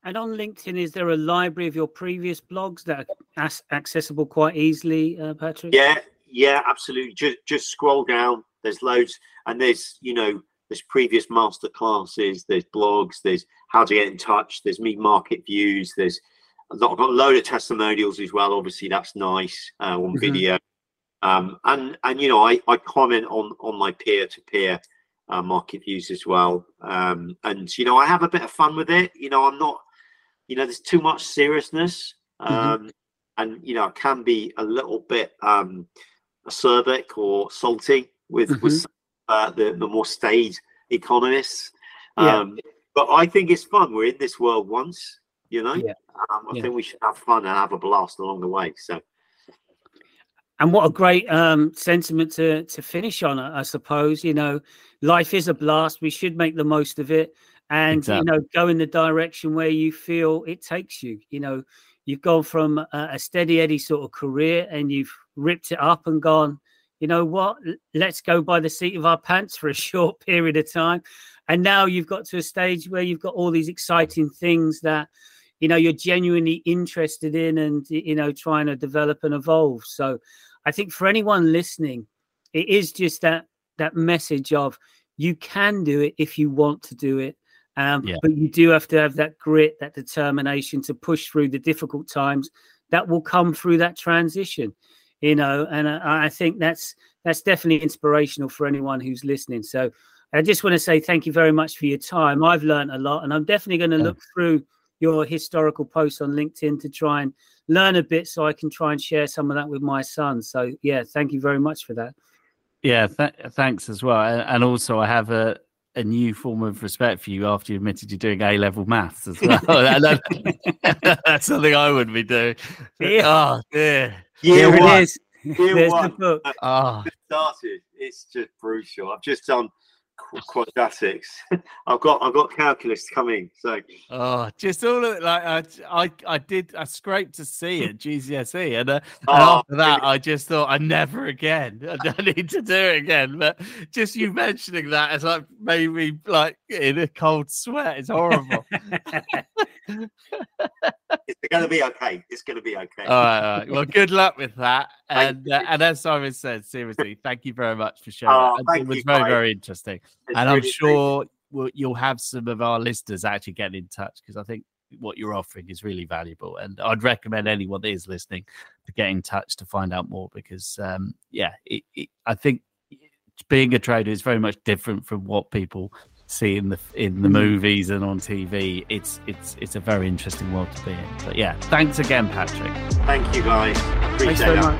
[SPEAKER 1] And on LinkedIn, is there a library of your previous blogs that are as- accessible quite easily, uh, Patrick?
[SPEAKER 3] Yeah, yeah, absolutely. Just just scroll down. There's loads, and there's you know there's previous master classes. There's blogs. There's how to get in touch. There's me market views. There's a lot, I've got a load of testimonials as well. Obviously, that's nice uh, on
[SPEAKER 1] Mhm.
[SPEAKER 3] video. Um, and and you know I I comment on on my peer to peer market views as well. Um, and you know I have a bit of fun with it. You know I'm not. You know there's too much seriousness. Um, and you know it can be a little bit um acerbic or salty with with
[SPEAKER 1] Mhm.
[SPEAKER 3] some, uh, the the more staid economists
[SPEAKER 1] Yeah.
[SPEAKER 3] um but i think it's fun we're in this world once you know
[SPEAKER 1] Yeah.
[SPEAKER 3] um, i
[SPEAKER 1] Yeah.
[SPEAKER 3] think we should have fun and have a blast along the way so
[SPEAKER 1] And what a great um, sentiment to to finish on, I I suppose. You know, life is a blast. We should make the most of it, and
[SPEAKER 2] Exactly.
[SPEAKER 1] you know, go in the direction where you feel it takes you. You know, you've gone from a, steady Eddie sort of career, and you've ripped it up and gone. you know what? Let's go by the seat of our pants for a short period of time. And now you've got to a stage where you've got all these exciting things that, you know, you're genuinely interested in and, you know, trying to develop and evolve. So I think for anyone listening, it is just that that message of you can do it if you want to do it. Um, yeah. But you do have to have that grit, that determination to push through the difficult times that will come through that transition you know and I, I, think that's that's definitely inspirational for anyone who's listening. So i just want to say thank you very much for your time. I've learned a lot and i'm definitely going to yeah. look through your historical posts on linkedin to try and learn a bit so i can try and share some of that with my son. So yeah thank you very much for that.
[SPEAKER 2] Yeah th- thanks as well. And also i have a a new form of respect for you after you admitted you're doing A level maths as well. that's something I wouldn't be doing. Yeah. Oh dear.
[SPEAKER 1] Yeah, it is.
[SPEAKER 3] Year one, the book. Oh. started. It's just brutal. I've just done quadratics. I've got I've got calculus coming. So
[SPEAKER 2] oh, just all of it. Like I I, I did I scraped to C at GCSE, and, uh, oh, and after that, I just thought I never again. I don't need to do it again. But just you mentioning that has like made me like in a cold sweat. It's horrible.
[SPEAKER 3] it's going to be okay. It's going to be okay.
[SPEAKER 2] All right, all right. Well, good luck with that. And uh, and as Simon said, seriously, thank you very much for sharing. Oh, it was very, guys. very interesting. It's and I'm sure we'll, you'll have some of our listeners actually get in touch because I think what you're offering is really valuable. And I'd recommend anyone that is listening to get in touch to find out more because, um, yeah, it, it, I think being a trader is very much different from what people see in the in the mm. movies and on TV. It's it's it's a very interesting world to be in. But yeah, thanks again, Patrick.
[SPEAKER 3] Thank you, guys. Appreciate thanks very much.